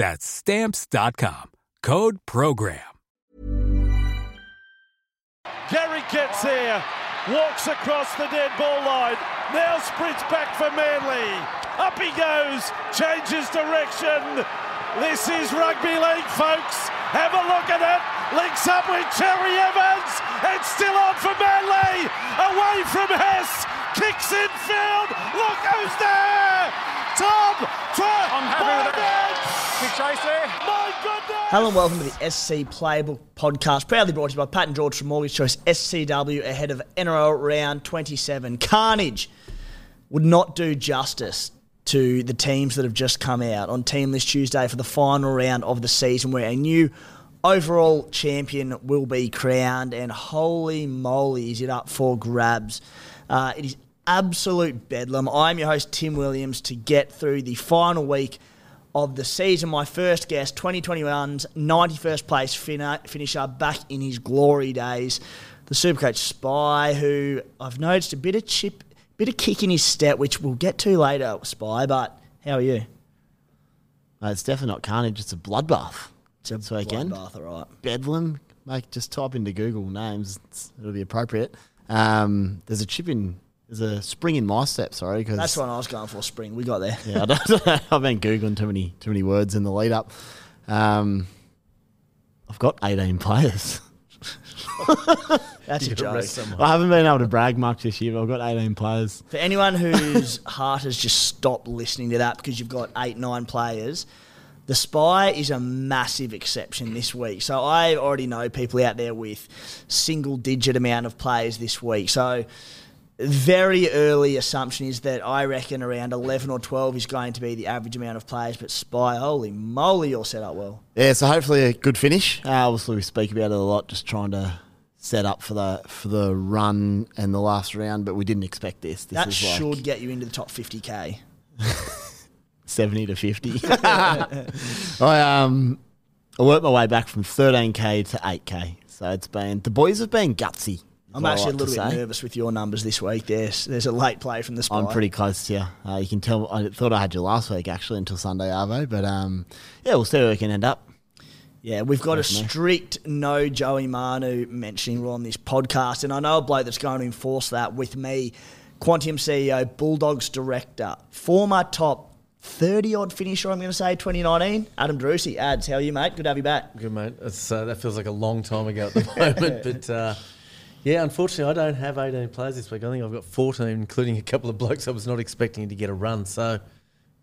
That's stamps.com. Code program. Gary gets here, walks across the dead ball line, now sprints back for Manly. Up he goes, changes direction. This is rugby league, folks. Have a look at it. Links up with Cherry Evans. It's still on for Manly. Away from Hess. Kicks in field. Look who's there. Tom I'm there. My goodness. Hello and welcome to the SC Playbook podcast, proudly brought to you by Pat and George from Mortgage Choice SCW ahead of NRL round 27. Carnage would not do justice to the teams that have just come out on Team List Tuesday for the final round of the season, where a new overall champion will be crowned, and holy moly, is it up for grabs! Uh, it is absolute bedlam. I'm your host Tim Williams to get through the final week of the season. My first guest, 2021's 91st place fin- finisher, back in his glory days, the Supercoach Spy, who I've noticed a bit of chip, bit of kick in his step, which we'll get to later, Spy. But how are you? It's definitely not carnage. It's a bloodbath. It's a This weekend. bloodbath, all right. Bedlam. Like, just type into Google names. It's, it'll be appropriate. Um, there's a chip in. There's a spring in my step. Sorry, because That's what I was going for. Spring, we got there. Yeah, I don't, I've been googling too many too many words in the lead up. Um, I've got 18 players. That's a joke. I haven't been able to brag much this year, but I've got 18 players. For anyone whose heart has just stopped listening to that because you've got eight, nine players, the Spy is a massive exception this week. So I already know people out there with single digit amount of players this week. So very early assumption is that I reckon around 11 or 12 is going to be the average amount of players. But Spy, holy moly, you're set up well. Yeah, so hopefully a good finish. Uh, obviously, we speak about it a lot, just trying to set up for the for the run and the last round, but we didn't expect this. This that is like should get you into the top 50k. 70 to 50. I um I worked my way back from 13k to 8k. So it's been the boys have been gutsy. Is I'm actually like a little bit say. nervous with your numbers this week. There's there's a late play from the Spy. I'm pretty close to you. Uh, you can tell. I thought I had you last week actually until Sunday Arvo, but um, yeah, we'll see where we can end up. Yeah, we've got a strict no Joey Manu mentioning rule on this podcast, and I know a bloke that's going to enforce that with me, Quantium CEO, Bulldogs director, former top 30 odd finisher, I'm going to say, 2019, Adam Driussi. Ads, how are you, mate? Good to have you back. Good mate. It's, uh, that feels like a long time ago at the moment, but uh, yeah, unfortunately, I don't have 18 players this week. I think I've got 14, including a couple of blokes I was not expecting to get a run. So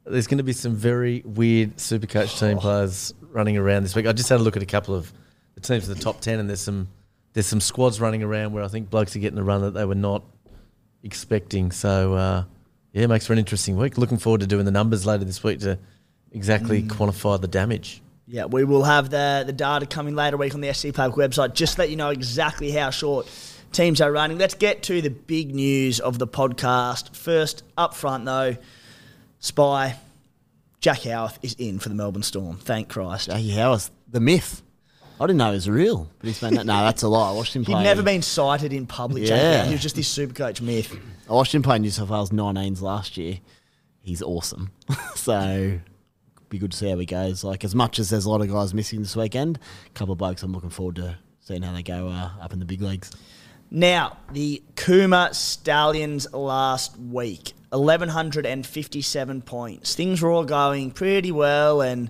there's going to be some very weird Supercoach team players running around this week. I just had a look at a couple of the teams in the top 10, and there's some there's some squads running around where I think blokes are getting a run that they were not expecting. So uh, yeah, it makes for an interesting week. Looking forward to doing the numbers later this week to exactly quantify the damage. Yeah, we will have the, the data coming later week on the SC Playbook website. Just to let you know exactly how short teams are running. Let's get to the big news of the podcast. First, up front though, Spy, Jack Howarth is in for the Melbourne Storm. Thank Christ. Jackie Howarth, the myth. I didn't know he was real, but he's been. No, that's a lie. I watched him He'd never been cited in public. Yeah. Yeah. He was just this super coach myth. I watched him play New South Wales 19s last year. He's awesome. so be good to see how he goes. Like as much as there's a lot of guys missing this weekend, a couple of blokes I'm looking forward to seeing how they go uh, up in the big leagues. Now, the Kuma Stallions last week, 1,157 points. Things were all going pretty well, and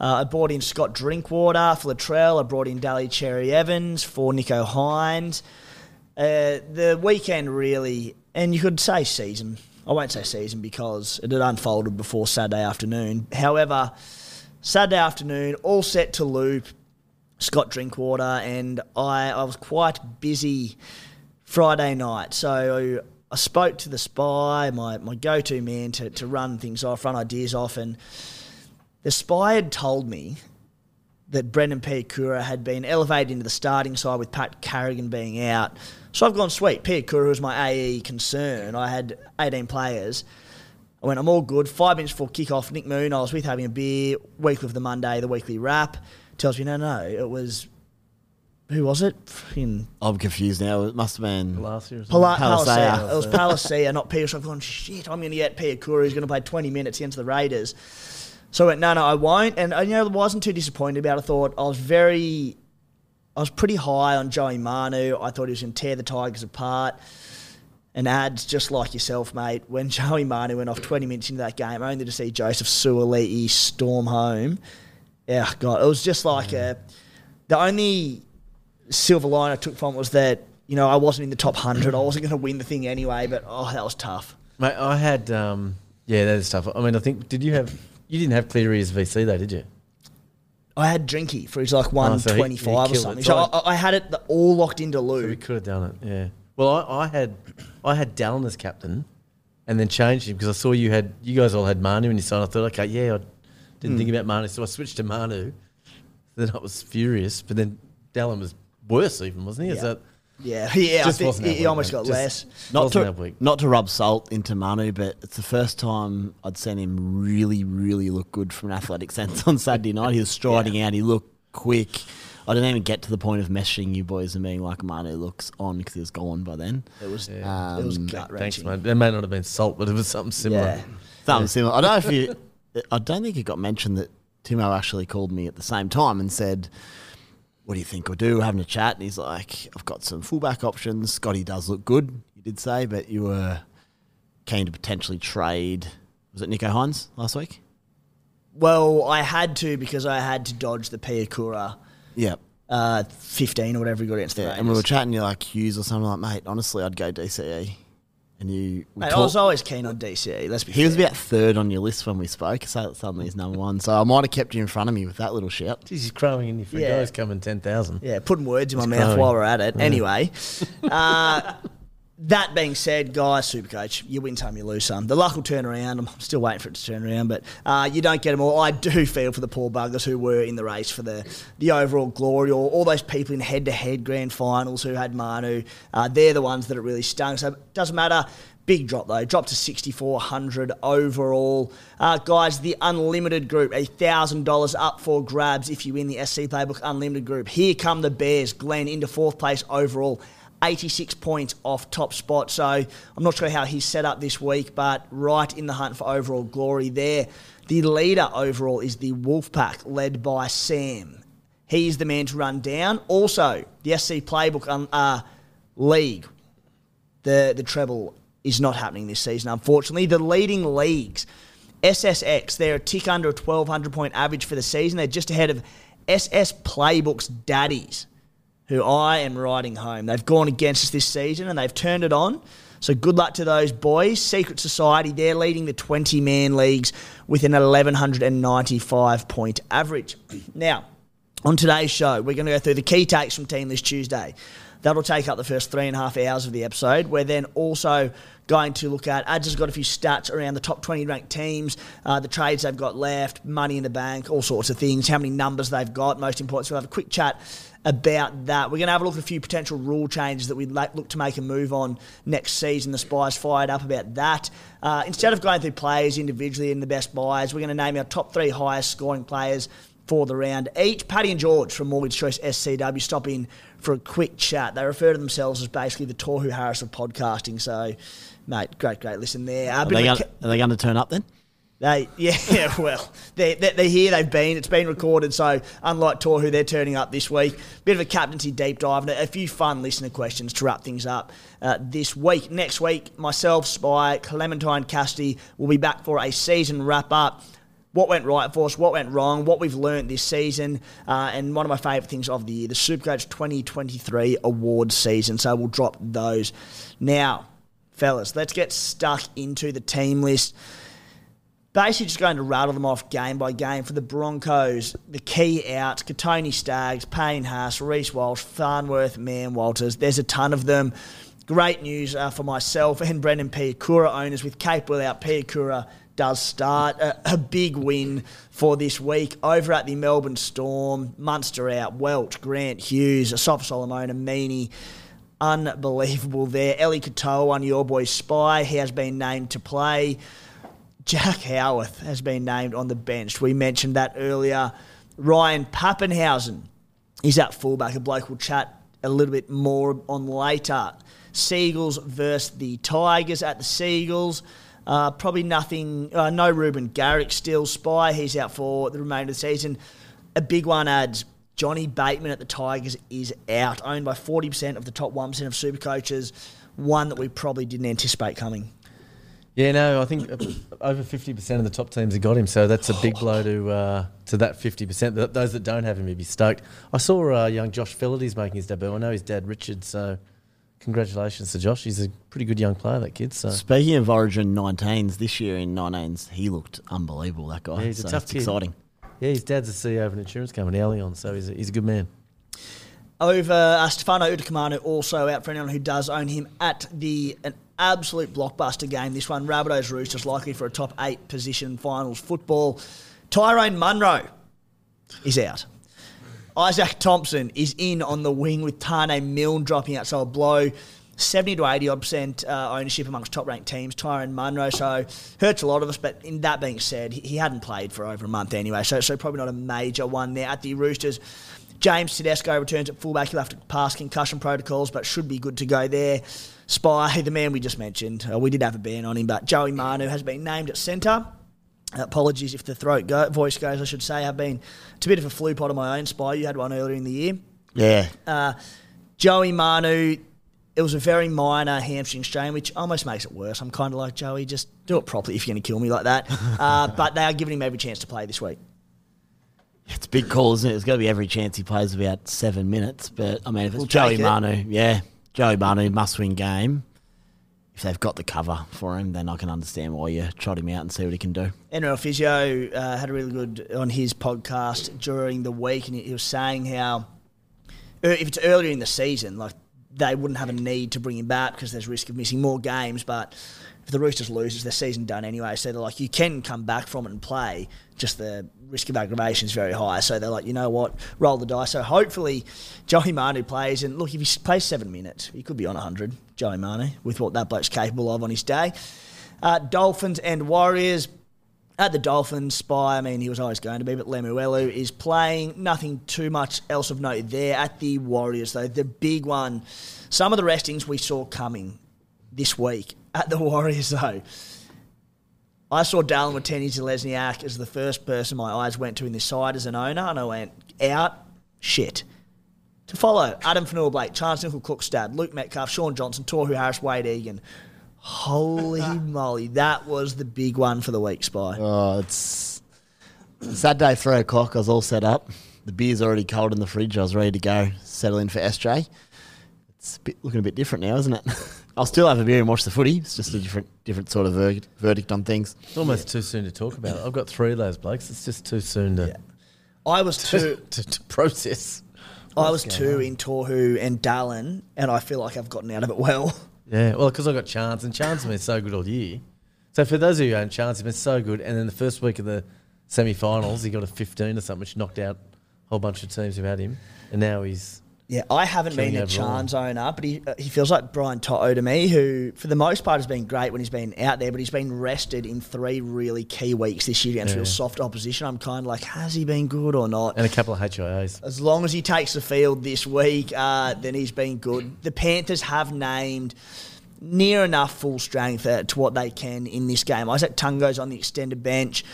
uh, I brought in Scott Drinkwater for Latrell. I brought in Daly Cherry Evans for Nicho Hynes. Uh, the weekend really, and you could say season. I won't say season because it had unfolded before Saturday afternoon. However, Saturday afternoon, all set to loop. Scott Drinkwater, and I, I was quite busy Friday night. So I spoke to the spy, my, my go to man to, to run things off, run ideas off, and the spy had told me that Brendan Piakura had been elevated into the starting side with Pat Carrigan being out. So I've gone, sweet, Piakura was my AE concern. I had 18 players. I went, I'm all good. Five minutes before kickoff, Nick Moon, I was with having a beer, weekly of the Monday, the weekly wrap, tells me, no, no, it was, who was it? Fucking I'm confused now. It must have been Last year or. Pala- Palisea. Palisea. It was Palisea, not Peter. So I've gone, shit, I'm going to get Piakura, who's going to play 20 minutes against the Raiders. So I went, no, no, I won't. And, you know, I wasn't too disappointed about it. I thought I was very, I was pretty high on Joey Manu. I thought he was going to tear the Tigers apart. And ads, just like yourself, mate, when Joey Manu went off 20 minutes into that game, only to see Joseph Suaalii storm home. Yeah, God, it was just like a, the only silver line I took from it was that, you know, I wasn't in the top 100. I wasn't going to win the thing anyway, but oh, that was tough. Mate, I had, um, yeah, that is tough. I mean, I think, did you have, you didn't have Cleary as VC though, did you? I had Drinky for his like Oh, so he- 125 or something. So So I, I had it all locked into So we could have done it, yeah. Well, I, I had, I had Dallin as captain, and then changed him because I saw you had, you guys all had Manu in your side. I thought, okay, yeah, I didn't hmm. think about Manu, so I switched to Manu. Then I was furious, but then Dallin was worse even, wasn't he? Is Yeah. that Yeah, yeah. I think wasn't he, he week, almost mate. got Just- less. Not to, that not to rub salt into Manu, but it's the first time I'd seen him really, really look good from an athletic sense on Saturday night. He was striding out. He looked quick. I didn't even get to the point of messaging you boys and being like, Manu looks on because he was gone by then. It was, Um, it was gut wrenching. mate. That may not have been salt, but it was something similar. Yeah. Something similar. I don't know if you. I don't think it got mentioned that Timo actually called me at the same time and said, "What do you think we'll do?" We're having a chat, and he's like, "I've got some fullback options. Scotty does look good." You did say, but you were keen to potentially trade. Was it Nicho Hynes last week? Well, I had to because I had to dodge the Piakura Yeah. uh, 15 or whatever he got against the Yeah, Raiders. and we were chatting. You're like Hughes or something like, mate. Honestly, I'd go DCE. And you, we Mate, I was always keen on DCE. Let's be he was about third on your list when we spoke. So suddenly he's number one. So I might have kept you in front of me with that little shout. Jeez, he's crowing in your free Yeah. guys coming 10,000. Yeah, putting words in my It's mouth growing. while we're at it. Anyway, uh, that being said, guys, Supercoach, you win some, you lose some. The luck will turn around. I'm still waiting for it to turn around, but uh, you don't get them all. I do feel for the poor buggers who were in the race for the, the overall glory, or all those people in head-to-head grand finals who had Manu. Uh, they're the ones that it really stung. So it doesn't matter. Big drop though, dropped to 6,400 overall. Uh, guys, the Unlimited group, $1,000 up for grabs if you win the SC Playbook Unlimited group. Here come the Bears, Glenn into fourth place overall. 86 points off top spot. So I'm not sure how he's set up this week, but right in the hunt for overall glory there. The leader overall is the Wolfpack, led by Sam. He's the man to run down. Also, the SC Playbook um, uh, League, the the treble is not happening this season, unfortunately. The leading leagues, SSX, they're a tick under a 1,200 point average for the season. They're just ahead of SS Playbook's Daddies, who I am riding home. They've gone against us this season and they've turned it on. So good luck to those boys. Secret Society, they're leading the 20 man leagues with an 1,195 point average. Now, on today's show, we're going to go through the key takes from Team List Tuesday. That'll take up the first three and a half hours of the episode. We're then also going to look at, Ads has got a few stats around the top 20 ranked teams, uh, the trades they've got left, money in the bank, all sorts of things, how many numbers they've got, most important. So we'll have a quick chat about that. We're going to have a look at a few potential rule changes that we'd like, look to make a move on next season. The Spies fired up about that. Uh, instead of going through players individually in the best buys, we're going to name our top three highest scoring players for the round each. Paddy and George from Mortgage Choice SCW stop in for a quick chat. They refer to themselves as basically the Tohu Harris of podcasting. So, mate, great, great listen there. Uh, Are they, of a going, ca- are they going to turn up then? They, yeah, well, they're, they're, they're here, they've been, it's been recorded, so unlike Tohu, they're turning up this week. Bit of a captaincy deep dive and a few fun listener questions to wrap things up uh, this week. Next week, myself, Spy, Clementine Cassidy will be back for a season wrap up. What went right for us, what went wrong, what we've learned this season, uh, and one of my favourite things of the year, the Supercoach 2023 award season. So we'll drop those. Now, fellas, let's get stuck into the team list basically just going to rattle them off game by game for the Broncos. The key outs: Kotoni Staggs, Payne Haas, Reece Walsh, Farnworth, Man Walters. There's a ton of them. Great news uh, for myself and Brendan Piakura owners with Capewell out. Piakura does start a, a big win for this week over at the Melbourne Storm. Munster out, Welch, Grant Hughes, Asafa Solomon, Meaney. Unbelievable there. Ellie Katoa on your boy Spy. He has been named to play. Jack Howarth has been named on the bench. We mentioned that earlier. Ryan Papenhuyzen is at fullback. A bloke we'll chat a little bit more on later. Seagulls versus the Tigers at the Seagulls. Uh, probably nothing, uh, no Reuben Garrick still. Spy, he's out for the remainder of the season. A big one adds Johnny Bateman at the Tigers is out, owned by 40% of the top 1% of super coaches. One that we probably didn't anticipate coming. Yeah, no, I think uh, over fifty percent of the top teams have got him, so that's a big blow to uh, to that fifty percent. Those that don't have him, would be stoked. I saw uh, young Josh Feledy's making his debut. I know his dad Richard, so congratulations to Josh. He's a pretty good young player, that kid. So Speaking of Origin 19s, this year in 19s, he looked unbelievable, that guy. Yeah, he's a tough it's kid. exciting. yeah, his dad's the CEO of an insurance company, Allianz, so he's a, he's a good man. over uh, Stefano Utoikamanu also out for anyone who does own him at the an absolute blockbuster game. This one, Rabbitohs Roosters likely for a top eight position finals football. Tyrone Munro is out. Isaac Thompson is in on the wing with Tane Milne dropping out, so a blow. 70 to 80 odd percent uh, ownership amongst top ranked teams. Tyrone Munro, so hurts a lot of us. But in that being said, he, he hadn't played for over a month anyway, so so probably not a major one there at the Roosters. James Tedesco returns at fullback. He'll have to pass concussion protocols, but should be good to go there. Spy, the man we just mentioned, uh, we did have a ban on him, but Joey Manu has been named at centre. Apologies if the throat go, voice goes, I should say. I've been, it's a bit of a flu pot of my own, Spy. You had one earlier in the year. Yeah. Uh, Joey Manu, it was a very minor hamstring strain, which almost makes it worse. I'm kind of like, Joey, just do it properly if you're going to kill me like that. Uh, but they are giving him every chance to play this week. It's a big call, isn't it? There's got to be every chance he plays about seven minutes. But, I mean, if it's We'll Joey it. Manu, yeah, Joey Manu must win game. If they've got the cover for him, then I can understand why you trot him out and see what he can do. NRL Physio uh, had a really good on his podcast during the week, and he, was saying how uh, if it's earlier in the season, like they wouldn't have a need to bring him back because there's risk of missing more games. But if the Roosters loses, their season done anyway. So they're like, you can come back from it and play. Just the risk of aggravation is very high. So they're like, you know what, roll the dice. So hopefully, Joey Manu plays. And look, if he plays seven minutes, he could be on 100, Joey Manu, with what that bloke's capable of on his day. Uh, Dolphins and Warriors. At the Dolphins, Spy, I mean, he was always going to be, but Lemuelu is playing. Nothing too much else of note there. At the Warriors, though, the big one, some of the restings we saw coming this week at the Warriors, though. I saw Dallin Watene Zelezniak as the first person my eyes went to in this side as an owner, and I went, out, shit. To follow, Addin Fonua-Blake, Chance Nickel Cookstad, Luke Metcalf, Shaun Johnson, Tohu Harris, Wayde Egan. Holy moly, that was the big one for the week, Spy. Oh, it's Saturday, three o'clock. I was all set up. The beer's already cold in the fridge. I was ready to go, settle in for SJ. It's a bit, looking a bit different now, isn't it? I'll still have a beer and watch the footy. It's just a different, different sort of ver- verdict on things. It's almost too soon to talk about it. I've got three of those blokes. It's just too soon to, I was to, two. to, to process. I was two in Tohu and Dallin, and I feel like I've gotten out of it well. Yeah, well, because I got Charnze, and Charnze has been so good all year. So for those of you who own Charnze, he's been so good. And then the first week of the semi-finals, he got a 15 or something, which knocked out a whole bunch of teams who had him. And now he's Yeah, I haven't been a. Charnze owner, but he uh, he feels like Brian To'o to me, who for the most part has been great when he's been out there, but he's been rested in three really key weeks this year against Yeah. real soft opposition. I'm kind of like, has he been good or not? And a couple of HIAs. As long as he takes the field this week, uh, then he's been good. The Panthers have named near enough full strength uh, to what they can in this game. Isaac Tungo's on the extended bench.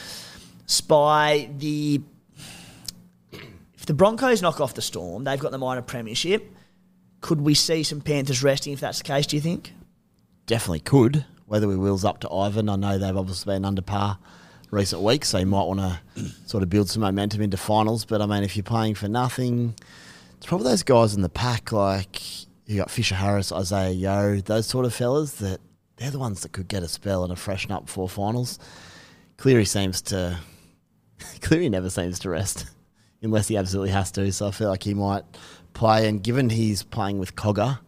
Spy, the if the Broncos knock off the Storm, they've got the minor premiership. Could we see some Panthers resting if that's the case? Do you think? Definitely could. Whether we wheels up to Ivan, I know they've obviously been under par recent weeks, so you might want to sort of build some momentum into finals. But I mean, if you're playing for nothing, it's probably those guys in the pack like you got Fisher Harris, Isaiah Yeo, those sort of fellas that they're the ones that could get a spell and a freshen up for finals. Cleary seems to Cleary never seems to rest unless he absolutely has to. So I feel like he might play. And given he's playing with Cogger,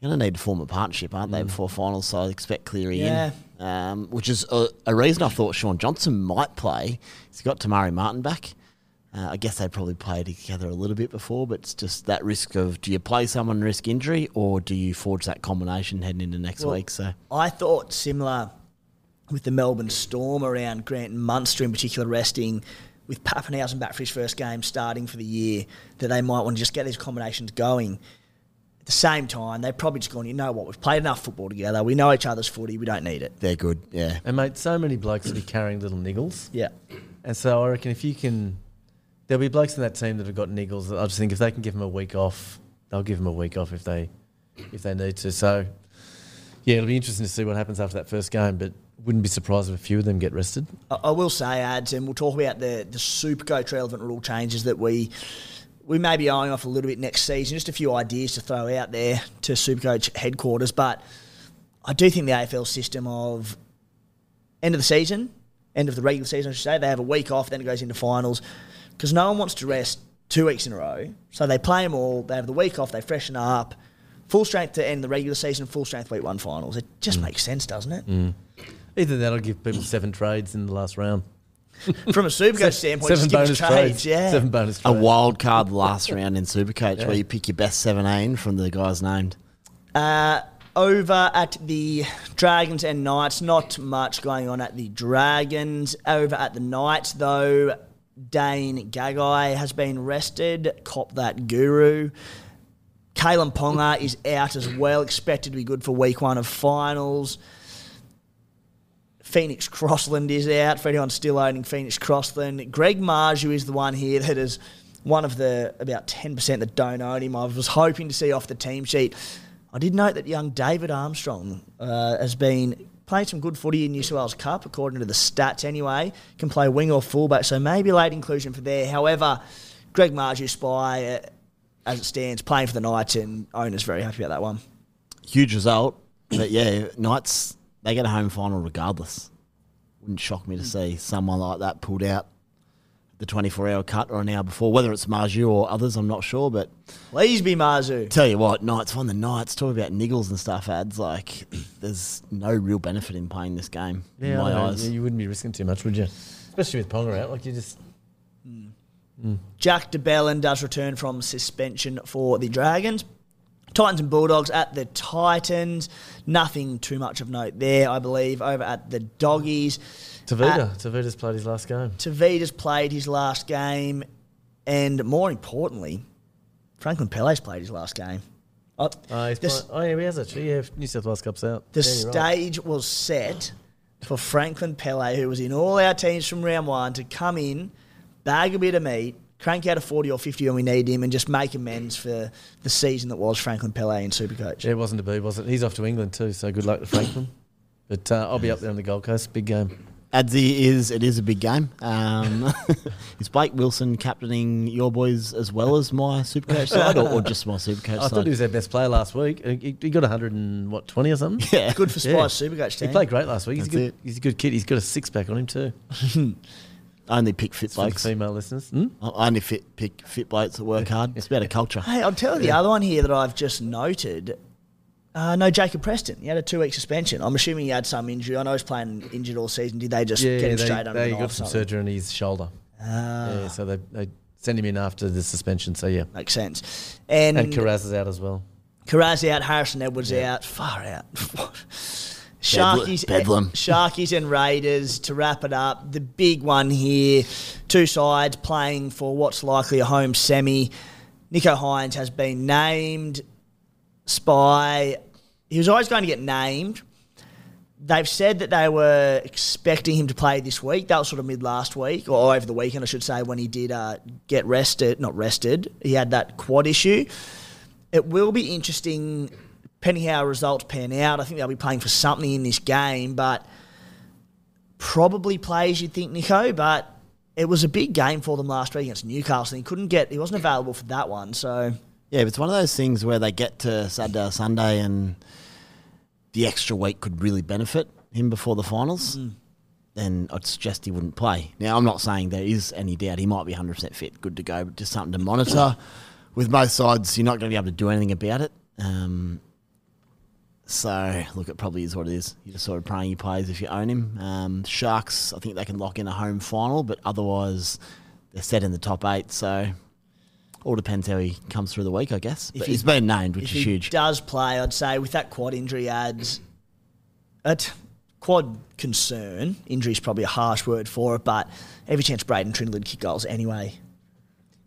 you're going to need to form a partnership, aren't they, before finals? So I expect Cleary Yeah. in, um, which is a, a reason I thought Shaun Johnson might play. He's got Te Maire Martin back. Uh, I guess they probably played together a little bit before, but it's just that risk of do you play someone and risk injury or do you forge that combination heading into next Well, week? So I thought similar with the Melbourne Storm around Grant Munster in particular resting with Papenhuyzen back for his first game starting for the year that they might want to just get these combinations going. At the same time, they've probably just gone, you know what, we've played enough football together. We know each other's footy. We don't need it. they're good, yeah. And mate, so many blokes will be carrying little niggles. Yeah. And so I reckon if you can, there'll be blokes in that team that have got niggles. that I just think if they can give them a week off, they'll give them a week off if they if they need to. So yeah, it'll be interesting to see what happens after that first game. But wouldn't be surprised if a few of them get rested. I, I will say, ads, and we'll talk about the the Supercoach relevant rule changes that we we may be eyeing off a little bit next season. Just a few ideas to throw out there to Supercoach headquarters, but I do think the AFL system of end of the season, end of the regular season, I should say, they have a week off, then it goes into finals, because no one wants to rest two weeks in a row. So they play them all. They have the week off. They freshen up. Full strength to end the regular season. Full strength week one finals. It just mm. makes sense, doesn't it? Mm. Either that or give people seven trades in the last round. From a Supercoach standpoint, seven just give us bonus trades. trades. Yeah. Seven bonus A trades. wild card last round in Supercoach Yeah. where you pick your best 17 from the guys named. Uh, over at the Dragons and Knights, not much going on at the Dragons. Over at the Knights, though, Dane Gagai has been rested. Cop that guru. Kalyn Ponga is out as well, expected to be good for week one of finals. Phoenix Crossland is out for anyone still owning Phoenix Crossland. Greg Marzhew is the one here that is one of the about 10% that don't own him. I was hoping to see off the team sheet. I did note that young David Armstrong uh, has been playing some good footy in New South Wales Cup, according to the stats anyway. Can play wing or fullback, so maybe late inclusion for there. However, Greg Marzhew spy, uh, as it stands, playing for the Knights, and owner's very happy about that one. Huge result. But yeah, Knights, they get a home final regardless. Wouldn't shock me to hmm. see someone like that pulled out the 24 hour cut or an hour before. Whether it's Marzhew or others, I'm not sure. But Please be Marzhew. tell you what, Knights on the Knights, talk about niggles and stuff, ads. Like, there's no real benefit in playing this game in Yeah, my I know. eyes. Yeah, you wouldn't be risking too much, would you? Especially with Ponga out. Like you just hmm. Hmm. Jack de Belin does return from suspension for the Dragons. Titans and Bulldogs at the Titans. Nothing too much of note there, I believe. Over at the Doggies. Tavita. Uh, Tavita's played his last game. Tavita's played his last game. And more importantly, Franklin Pele's played his last game. Oh, uh, he's the oh yeah, he has actually. Yeah, New South Wales Cup's out. the Yeah, you're right. stage was set for Franklin Pele, who was in all our teams from round one, to come in, bag a bit of meat, crank out a 40 or 50 when we need him, and just make amends for the season that was Franklin Pele in Supercoach. Yeah, it wasn't to be, was it? He's off to England too, so good luck to Franklin. But uh, I'll be up there on the Gold Coast. Big game. Adzi is it is a big game. Um, is Blake Wilson captaining your boys as well as my Supercoach side, or, or just my Supercoach I side? thought he was their best player last week. He, he got 100 and what 20 or something. yeah, Good for Yeah. Spice Supercoach He played great last week. He's a good. it. He's a good kid. He's got a six pack on him too. I only pick fit For the blokes. female listeners. Hmm? I only fit pick fit blokes that work hard. It's about a culture. Hey, I'll tell you the other one here that I've just noted. Uh, no, Jacob Preston. He had a two week suspension. I'm assuming he had some injury. I know he's playing injured all season. Did they just Yeah, get him they, straight under they the got knife? some something? surgery on his shoulder. Ah. Yeah, so they, they send him in after the suspension. So yeah, Makes sense. And, and Kiraz is out as well. Kiraz out, Harrison Edwards out, far out. Sharkies, Bedlam. Sharkies and Raiders to wrap it up. The big one here, two sides playing for what's likely a home semi. Nicho Hynes has been named spy. He was always going to get named. They've said that they were expecting him to play this week. That was sort of mid last week, or over the weekend, I should say, when he did uh, get rested. Not rested. He had that quad issue. It will be interesting, depending how results pan out. I think they'll be playing for something in this game, but probably plays, you'd think, Nico. But it was a big game for them last week against Newcastle. And he couldn't get, he wasn't available for that one. So Yeah, but it's one of those things where they get to Saturday or Sunday and the extra week could really benefit him before the finals. Then I'd suggest he wouldn't play. Now, I'm not saying there is any doubt he might be 100% fit, good to go, but just something to monitor. With both sides, you're not going to be able to do anything about it. Um, so, look, it probably is what it is. You're just sort of praying he plays if you own him. Um, Sharks, I think they can lock in a home final, but otherwise they're set in the top eight. So, all depends how he comes through the week, I guess. But he- he's been named, which if is he huge. does play, I'd say with that quad injury adds at quad concern. Injury is probably a harsh word for it, but every chance Braydon Trindall would kick goals anyway.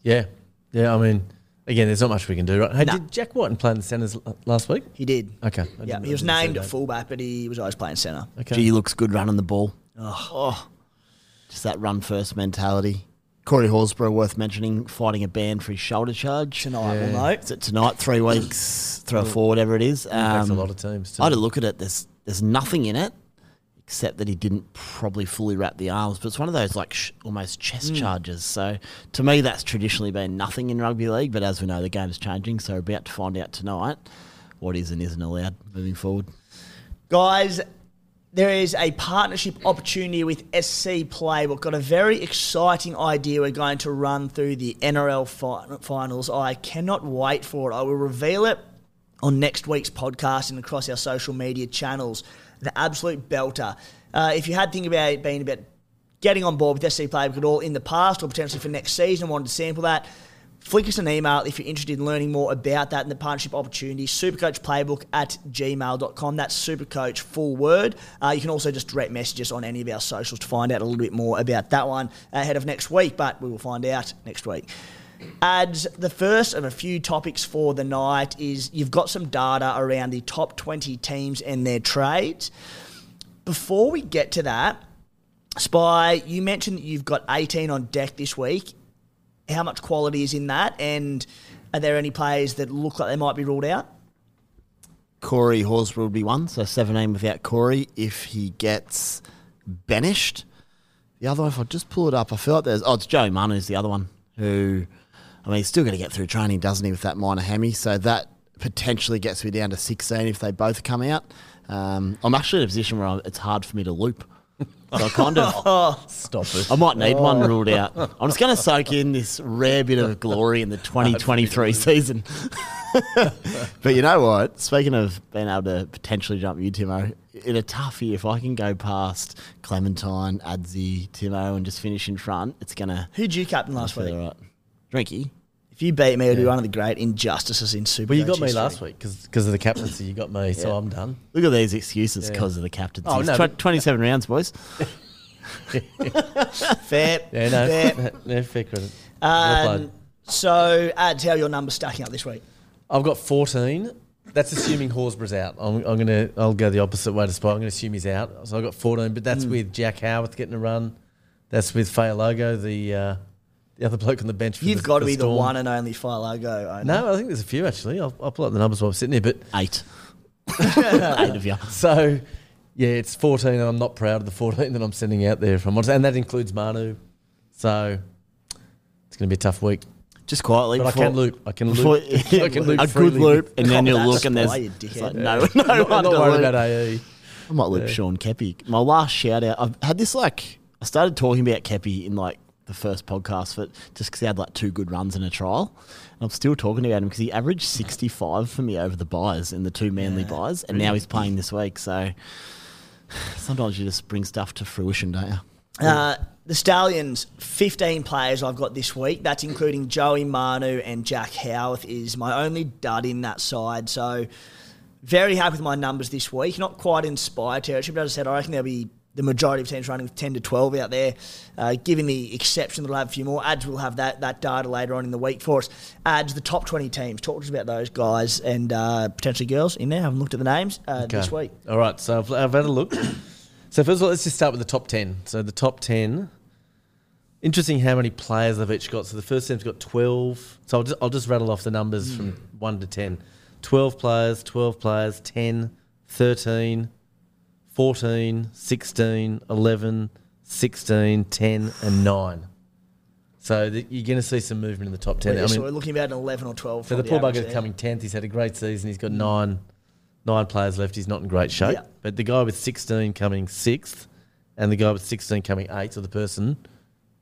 Yeah, yeah. I mean, again, there's not much we can do. Right? Hey, No. did Jack Wighton play in the centres l- last week? He did. Okay. I Yeah, didn't- he was didn't see named at that. fullback, but he was always playing centre. Okay. Gee, he looks good running the ball. Oh, just that run first mentality. Corey Horsburgh, worth mentioning, fighting a ban for his shoulder charge. Tonight, we'll know. Is it tonight? Three weeks, throw a four, whatever it is. Impacts Um, a lot of teams. Too. I had a look at it. There's there's nothing in it except that he didn't probably fully wrap the arms. But it's one of those like sh- almost chest mm. charges. So to me, that's traditionally been nothing in rugby league. But as we know, the game is changing. So we're about to find out tonight what is and isn't allowed moving forward. Guys, there is a partnership opportunity with SC Play. We've Got a very exciting idea we're going to run through the NRL fi- finals. I cannot wait for it. I will reveal it on next week's podcast and across our social media channels. The absolute belter. Uh, if you had think about it being about getting on board with SC Playbook at all in the past or potentially for next season, wanted to sample that, flick us an email if you're interested in learning more about that and the partnership opportunity. Supercoach Playbook at gmail.com. That's Supercoach full word. Uh, you can also just direct message us on any of our socials to find out a little bit more about that one ahead of next week, but we will find out next week. Ads, the first of a few topics for the night is you've got some data around the top 20 teams and their trades. Before we get to that, Spy, you mentioned that you've got 18 on deck this week. How much quality is in that? And are there any players that look like they might be ruled out? Corey Horsburgh would be one, so 17 without Corey if he gets banished. The other one, if I just pull it up, I feel like there's. Oh, it's Joey Manu's the other one who, I mean, he's still going to get through training, doesn't he, with that minor hammy? So that potentially gets me down to 16 if they both come out. Um, I'm actually in a position where I- it's hard for me to loop. So I kind of. Stop it. I might need one ruled out. I'm just going to soak in this rare bit of glory in the 2023 season. but you know what? Speaking of being able to potentially jump you, Timo, in a tough year, if I can go past Clementine, Adzi, Timo, and just finish in front, it's going to Who'd you captain last week? all right. Drinky. If you beat me, it'd be one of the great injustices in Super. Well, you got me last week because of the captaincy. You got me, so I'm done. Look at these excuses Yeah. because of the captaincy. Oh, no, Tw- but- 27 rounds, boys. Fair. Yeah, no, Fair. no fair credit. Well Um, so, ads, how are your numbers stacking up this week? I've got 14. That's assuming Horsburgh's out. I'm, I'm gonna. I'll go the opposite way to spot. I'm gonna assume he's out. So I've got 14, but that's with Jack Howarth getting a run. That's with Faalogo, the uh, the other bloke on the bench. For You've the, got to be the one and only Faalogo owner. No, I think there's a few actually. I'll, I'll pull up the numbers while I'm sitting here. But Eight. Eight of you. so, yeah, it's 14, and I'm not proud of the 14 that I'm sending out there. If and that includes Manu. So it's going to be a tough week. Just quietly. But I can loop. I can before- loop. I can loop a good loop, and then you'll look and there's you it's dickhead. like, Yeah. no, no I'm not, one not worried loop. about AE. I might loop Yeah. Sean Keppie. My last shout out, I've had this like, I started talking about Kepi in like the first podcast for just because he had like two good runs in a trial. And I'm still talking about him because he averaged 65 for me over the buys in the two manly buys, and now he's playing this week. So sometimes you just bring stuff to fruition, don't you? Uh, the Stallions, 15 players I've got this week. That's including Joey Manu and Jack Howarth is my only dud in that side. So very happy with my numbers this week. Not quite inspired territory, but as I said, I reckon there'll be the majority of teams running with 10 to 12 out there. Uh, given the exception that I'll have a few more, ads will have that, that data later on in the week for us. Ads, the top 20 teams. Talk to us about those guys and uh, potentially girls in there. I haven't looked at the names uh, this week. All right, so I've, I've had a look. so first of all, let's just start with the top ten. So the top ten. Interesting how many players they've each got. So the first team's got twelve. So I'll just, I'll just rattle off the numbers from one to ten. 12 players, 12 players, 10, 13, 14, 16, 11, 16, 10, and 9. So the, you're going to see some movement in the top 10. Yeah, I so mean, we're looking about an 11 or 12. so for the poor bugger's coming 10th. He's had a great season. He's got mm. nine nine players left. He's not in great shape. Yeah. But the guy with 16 coming 6th and the guy with 16 coming 8th, or the person,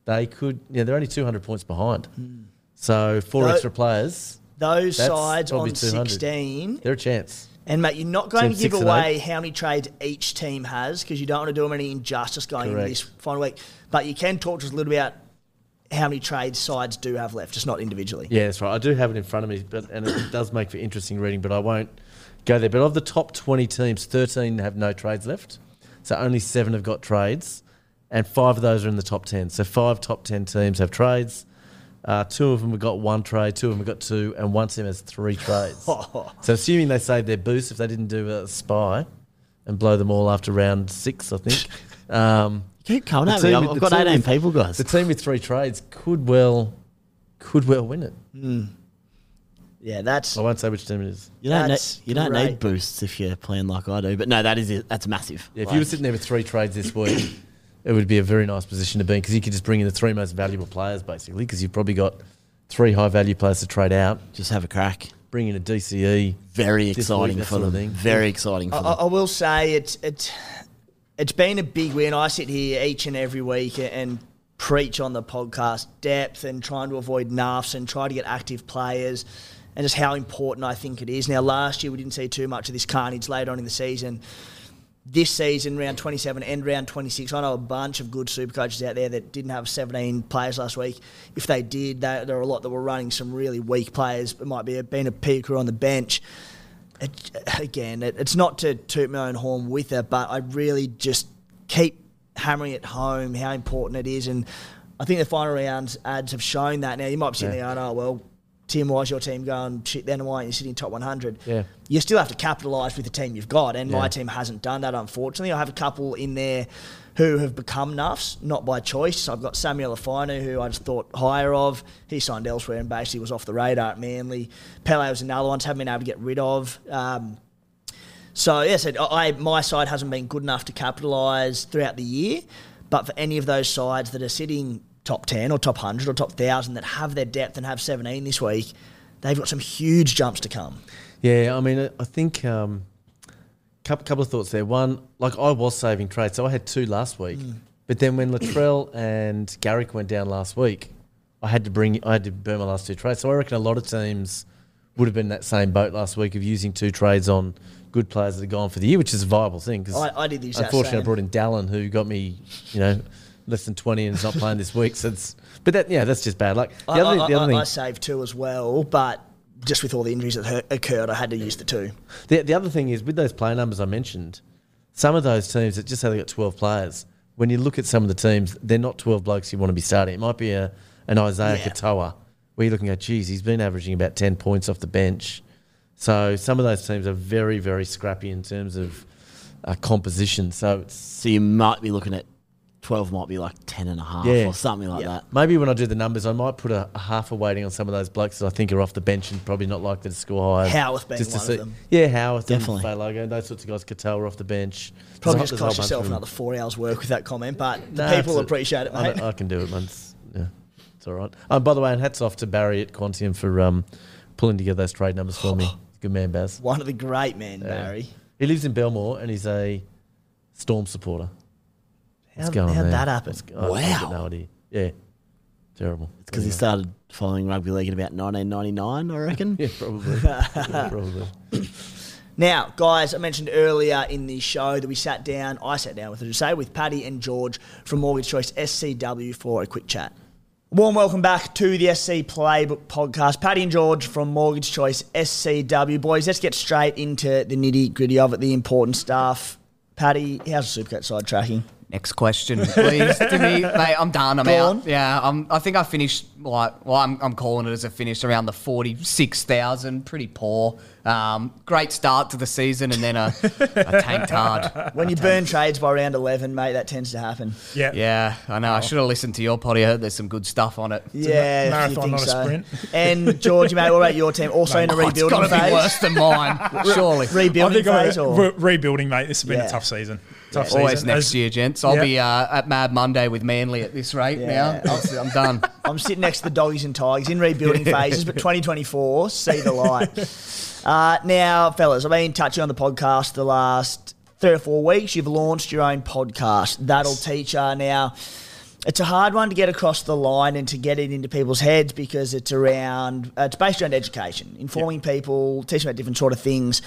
they could, yeah, they're only 200 points behind. Hmm. So four extra players, Those sides on 200. 16 they're a chance. And mate, you're not going Team to give away how many trades each team has because you don't want to do them any injustice going Correct. into this final week. But you can talk to us a little bit about how many trades sides do have left, just not individually. Yeah, that's right. I do have it in front of me, but and it does make for interesting reading. But I won't go there. But of the top twenty teams, thirteen have no trades left. So only seven have got trades, and five of those are in the top ten. So five top ten teams have trades. Uh, two of them have got one trade, two of them have got two, and one team has three trades. so assuming they saved their boost, if they didn't do a spy and blow them all after round six, I think. Um, Keep coming the at me. I've, with- I've got team 18 with- people, guys. The team with three trades could well, could well win it. Yeah, that's I won't say which team it is. You don't, That's need, you don't need boosts if you're playing like I do. But no, that is it. That's massive. Yeah, if Like, you were sitting there with three trades this week, it would be a very nice position to be in because you could just bring in the three most valuable players basically because you've probably got three high value players to trade out, just have a crack. bring in a DCE. Very exciting week, that for sort of them. thing. Very exciting for I, them. I will say it's it's it's been a big win. I sit here each and every week and preach on the podcast depth and trying to avoid nuffs and try to get active players and just how important I think it is. Now, last year we didn't see too much of this carnage later on in the season. This season, round 27 and round 26, I know a bunch of good super coaches out there that didn't have 17 players last week. If they did, there there are a lot that were running some really weak players. It might be a, been a peaker on the bench it, again, it, it's not to toot my own horn with it, but I really just keep hammering it home how important it is. And I think the final rounds ads have shown that. Now, you might be sitting there going, oh, well, Tim, why's your team going shit then? Why aren't you sitting top 100? Yeah. You still have to capitalise with the team you've got. And my team hasn't done that, unfortunately. I have a couple in there who have become nuffs, not by choice. I've got Samuela Fainu, who I just thought higher of. He signed elsewhere and basically was off the radar at Manly. Pele was another one, haven't been able to get rid of. Um, so yes, I, I my side hasn't been good enough to capitalise throughout the year, but for any of those sides that are sitting top ten or top hundred or top thousand that have their depth and have seventeen this week, they've got some huge jumps to come. Yeah, I mean, I- think um, couple couple of thoughts there. One, like I was saving trades, so I had two last week, but then when Latrell and Garrick went down last week, I had to bring I had to burn my last two trades. So I reckon a lot of teams would have been in that same boat last week of using two trades on good players that are gone for the year, which is a viable thing. 'cause I- I did the exact Unfortunately, same. I brought in Dallin, who got me, you know, less than twenty and is not playing this week. So it's, but that yeah, that's just bad luck. The I, other, I, the other I, thing, I saved two as well, but just with all the injuries that hurt, occurred, I had to use the two. The, the other thing is with those player numbers I mentioned, some of those teams that just say they got twelve players. When you look at some of the teams, they're not twelve blokes you want to be starting. It might be a an Isaiah Yeah. Katoa, where you're looking at, geez, he's been averaging about ten points off the bench. So some of those teams are very very scrappy in terms of uh, composition. So it's So you might be looking at 12 might be like 10 and a half Yeah. or something like Yeah. that. maybe when I do the numbers, I might put a, a half a weighting on some of those blokes that I think are off the bench and probably not likely to score high. Howarth being just to one of them. Yeah, Howarth, Definitely. Faalogo, those sorts of guys. Katoa off the bench. Probably just there's whole cost yourself another four hours work with that comment, but the people appreciate it, I, mate. know- I can do it, man. It's, yeah, it's all right. Um, by the way, and hats off to Barry at Quantium for um, pulling together those trade numbers for me. Good man, Baz. One of the great men, Yeah. Barry. He lives in Belmore and he's a Storm supporter. What's How'd- going how'd there? that happen? What's- I- I've got Wow. no idea. Yeah, terrible. It's because he started following rugby league in about 1999, I reckon. Yeah, probably. yeah, probably. Now, guys, I mentioned earlier in the show that we sat down, I sat down with, I say, with Paddy and George from Mortgage Choice SCW for a quick chat. Warm welcome back to the SC Playbook podcast. Paddy and George from Mortgage Choice SCW. Boys, let's get straight into the nitty gritty of it, the important stuff. Paddy, how's the Supercoach side tracking? Next question, please, to me, mate. I'm done. I'm Go out. on. Yeah, I'm, I think I finished like well, I'm, I'm calling it as a finish around the forty six thousand. Pretty poor. Um, great start to the season, and then a, a tanked hard. When you burn trades by round 11, mate, that tends to happen. Yeah. Yeah, I know. I should have listened to your potty. I heard there's some good stuff on it. Yeah, if you marathon, think not a so. sprint. And George, mate, what about your team? Also in a Oh, it's rebuilding got to phase. be worse than mine, surely. Rebuilding I think I'm phase, a- or re- rebuilding, mate. This has been Yeah. a tough season. Tough Yeah. Always next As- year, gents. I'll Yeah. be uh, at Mad Monday with Manly at this rate Yeah. now. I'm done. I'm sitting next to the doggies and tigers in rebuilding phases, but 2024, see the light. Uh, now, fellas, I've been touching on the podcast the last three or four weeks. You've launched your own podcast. That'll teach you now. It's a hard one to get across the line and to get it into people's heads because it's around, uh, it's based around education, informing people, teaching about different sort of things.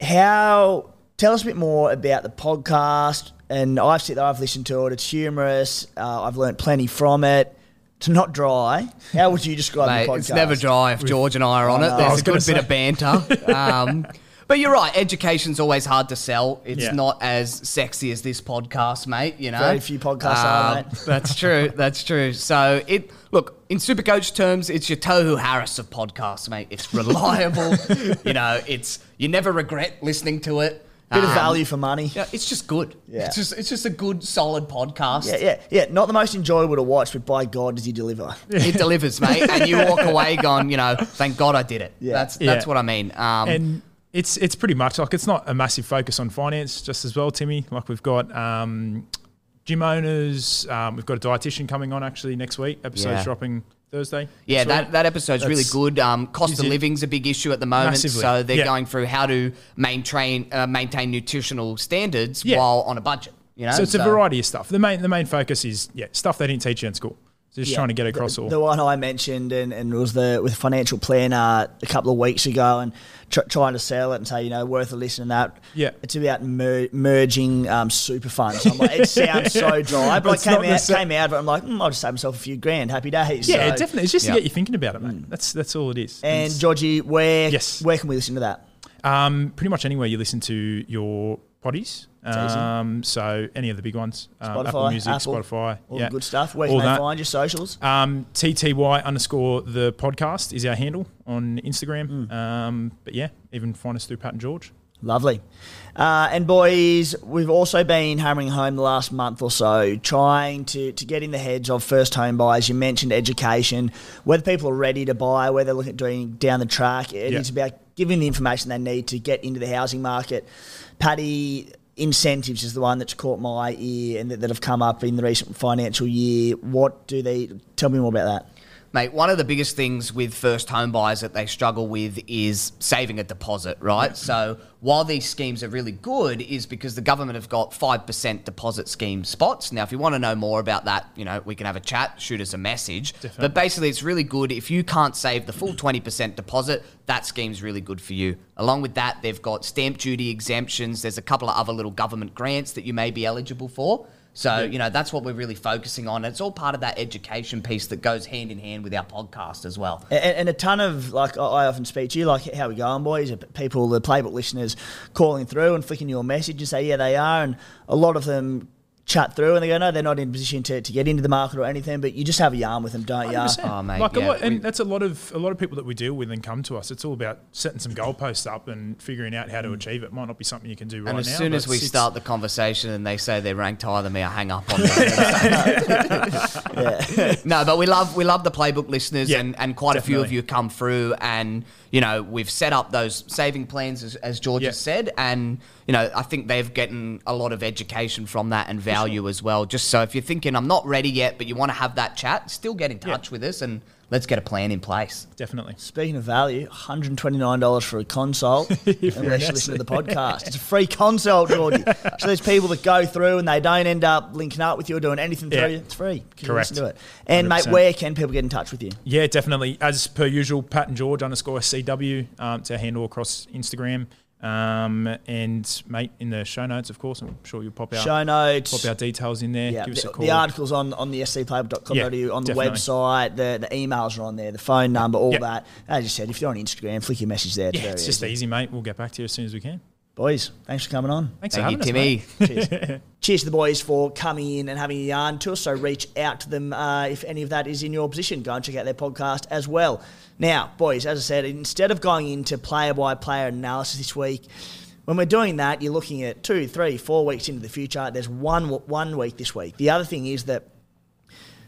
How, tell us a bit more about the podcast. And I've sit there, I've listened to it. It's humorous. Uh, I've learnt plenty from it. It's not dry. How would you describe Mate, the podcast? it's never dry if George and I are on I it. There's a gonna good bit of banter. Um, but you're right. Education's always hard to sell. It's Yeah. not as sexy as this podcast, mate. You know, Very few podcasts are, Um, mate. That's true. That's true. So it look in Supercoach terms, it's your Tohu Harris of podcasts, mate. It's reliable. you know, it's you never regret listening to it. Bit of Um, value for money. Yeah, it's just good. Yeah. It's just it's just a good, solid podcast. Yeah, yeah, yeah. Not the most enjoyable to watch, but by God, does he deliver? It delivers, mate, and you walk away going, you know, thank God I did it. Yeah. That's that's Yeah. what I mean. Um, and it's it's pretty much like it's not a massive focus on finance just as well, Timmy. Like we've got um, gym owners, um, we've got a dietitian coming on actually next week. Episode's Yeah. dropping Thursday. Yeah, that, week. that episode's really good. Um, cost of living's a big issue at the moment, Massively, so they're yeah. going through how to maintain uh, maintain nutritional standards Yeah. while on a budget. You know, So it's a variety of stuff. The main the main focus is yeah stuff they didn't teach you in school. So just Yeah. trying to get across the, all. The one I mentioned and, and was the with financial planner a couple of weeks ago and tr- trying to sell it and say you know worth a listen and that. Yeah. it's about mer- merging um, super funds. I'm like, it sounds so dry, but It's I not came out necessar- came out of it. I'm like, mm, I'll just save myself a few grand. Happy days. yeah, So- definitely. It's just Yeah. to get you thinking about it, mate. That's that's all it is. And It's, Georgie, where Yes. where can we listen to that? um, pretty much anywhere you listen to your potties. Um, so any of the big ones, um, Spotify, Apple Music, Apple, Spotify, All yeah, good stuff. Where all can they that. find your socials? Um, TTY underscore the podcast is our handle on Instagram. Mm. Um, but yeah, even find us through Pat and George. Lovely. Uh, and boys, we've also been hammering home the last month or so, trying to, to get in the heads of first home buyers. You mentioned education, whether people are ready to buy, whether they're looking at doing down the track. It is about giving the information they need to get into the housing market. Paddy, incentives is the one that's caught my ear and that, that have come up in the recent financial year. What do they tell me more about that? Mate, one of the biggest things with first home buyers that they struggle with is saving a deposit, right? So while these schemes are really good, is because the government have got 5% deposit scheme spots. Now, if you want to know more about that, you know, we can have a chat, shoot us a message. But basically, it's really good. If you can't save the full 20% deposit, that scheme's really good for you. Along with that, they've got stamp duty exemptions. There's a couple of other little government grants that you may be eligible for. So, you know, that's what we're really focusing on. It's all part of that education piece that goes hand in hand with our podcast as well. And, and a ton of like I often speak to you like how we going boys people the playbook listeners calling through and flicking you a message and say yeah they are and a lot of them chat through and they go no they're not in a position to, to get into the market or anything but you just have a yarn with them don't you 100%. Oh, mate, like yeah, a lot, and that's a lot of a lot of people that we deal with and come to us. It's all about setting some goalposts up and figuring out how to mm. achieve it. Might not be something you can do right And as now. soon as we start the conversation and they say they're ranked higher than me, I hang up on them. no, but we love we love the playbook listeners, Yeah, and, and quite a few of you come through, and you know we've set up those saving plans as, as George Yeah. has said, and you know I think they've gotten a lot of education from that and value as well. Just so if you're thinking I'm not ready yet, but you want to have that chat, still get in touch with us and let's get a plan in place. definitely. speaking of value $129 for a consult unless you listen to the podcast it's a free consult Georgie so there's people that go through and they don't end up linking up with you or doing anything through you it's free. you Correct. listen to it and mate 100%. where can people get in touch with you Yeah, definitely. As per usual, Pat and George underscore CW. Um, our handle across Instagram. Um, and mate, in the show notes, of course, I'm sure you'll pop out Show notes. pop our details in there. Yeah, Give us the, a call. the articles on, on the scplaybook.com.au, Yeah, on the definitely. website, the, the emails are on there, the phone number, all Yeah. that. As you said, if you're on Instagram, flick your message there. yeah, very it's just easy, mate. We'll get back to you as soon as we can. Boys, thanks for coming on. Thanks Thank for you, having us, Timmy. mate. Cheers. Cheers to the boys for coming in and having a yarn to us. So reach out to them uh, if any of that is in your position. Go and check out their podcast as well. Now, boys, as I said, instead of going into player by player analysis this week, when we're doing that, you're looking at two, three, four weeks into the future. There's one one week this week. The other thing is that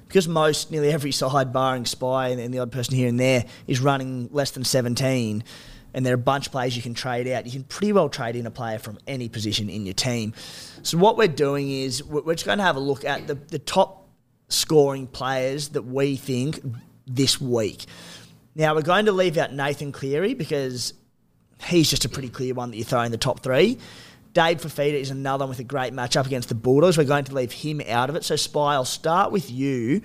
because most, nearly every side, barring Spy and, and the odd person here and there, is running less than 17, and there are a bunch of players you can trade out, you can pretty well trade in a player from any position in your team. So what we're doing is we're just going to have a look at the, the top scoring players that we think this week. Now, we're going to leave out Nathan Cleary because he's just a pretty clear one that you throw in the top three. Dave Fifita is another one with a great matchup against the Bulldogs. We're going to leave him out of it. So, Spy, I'll start with you.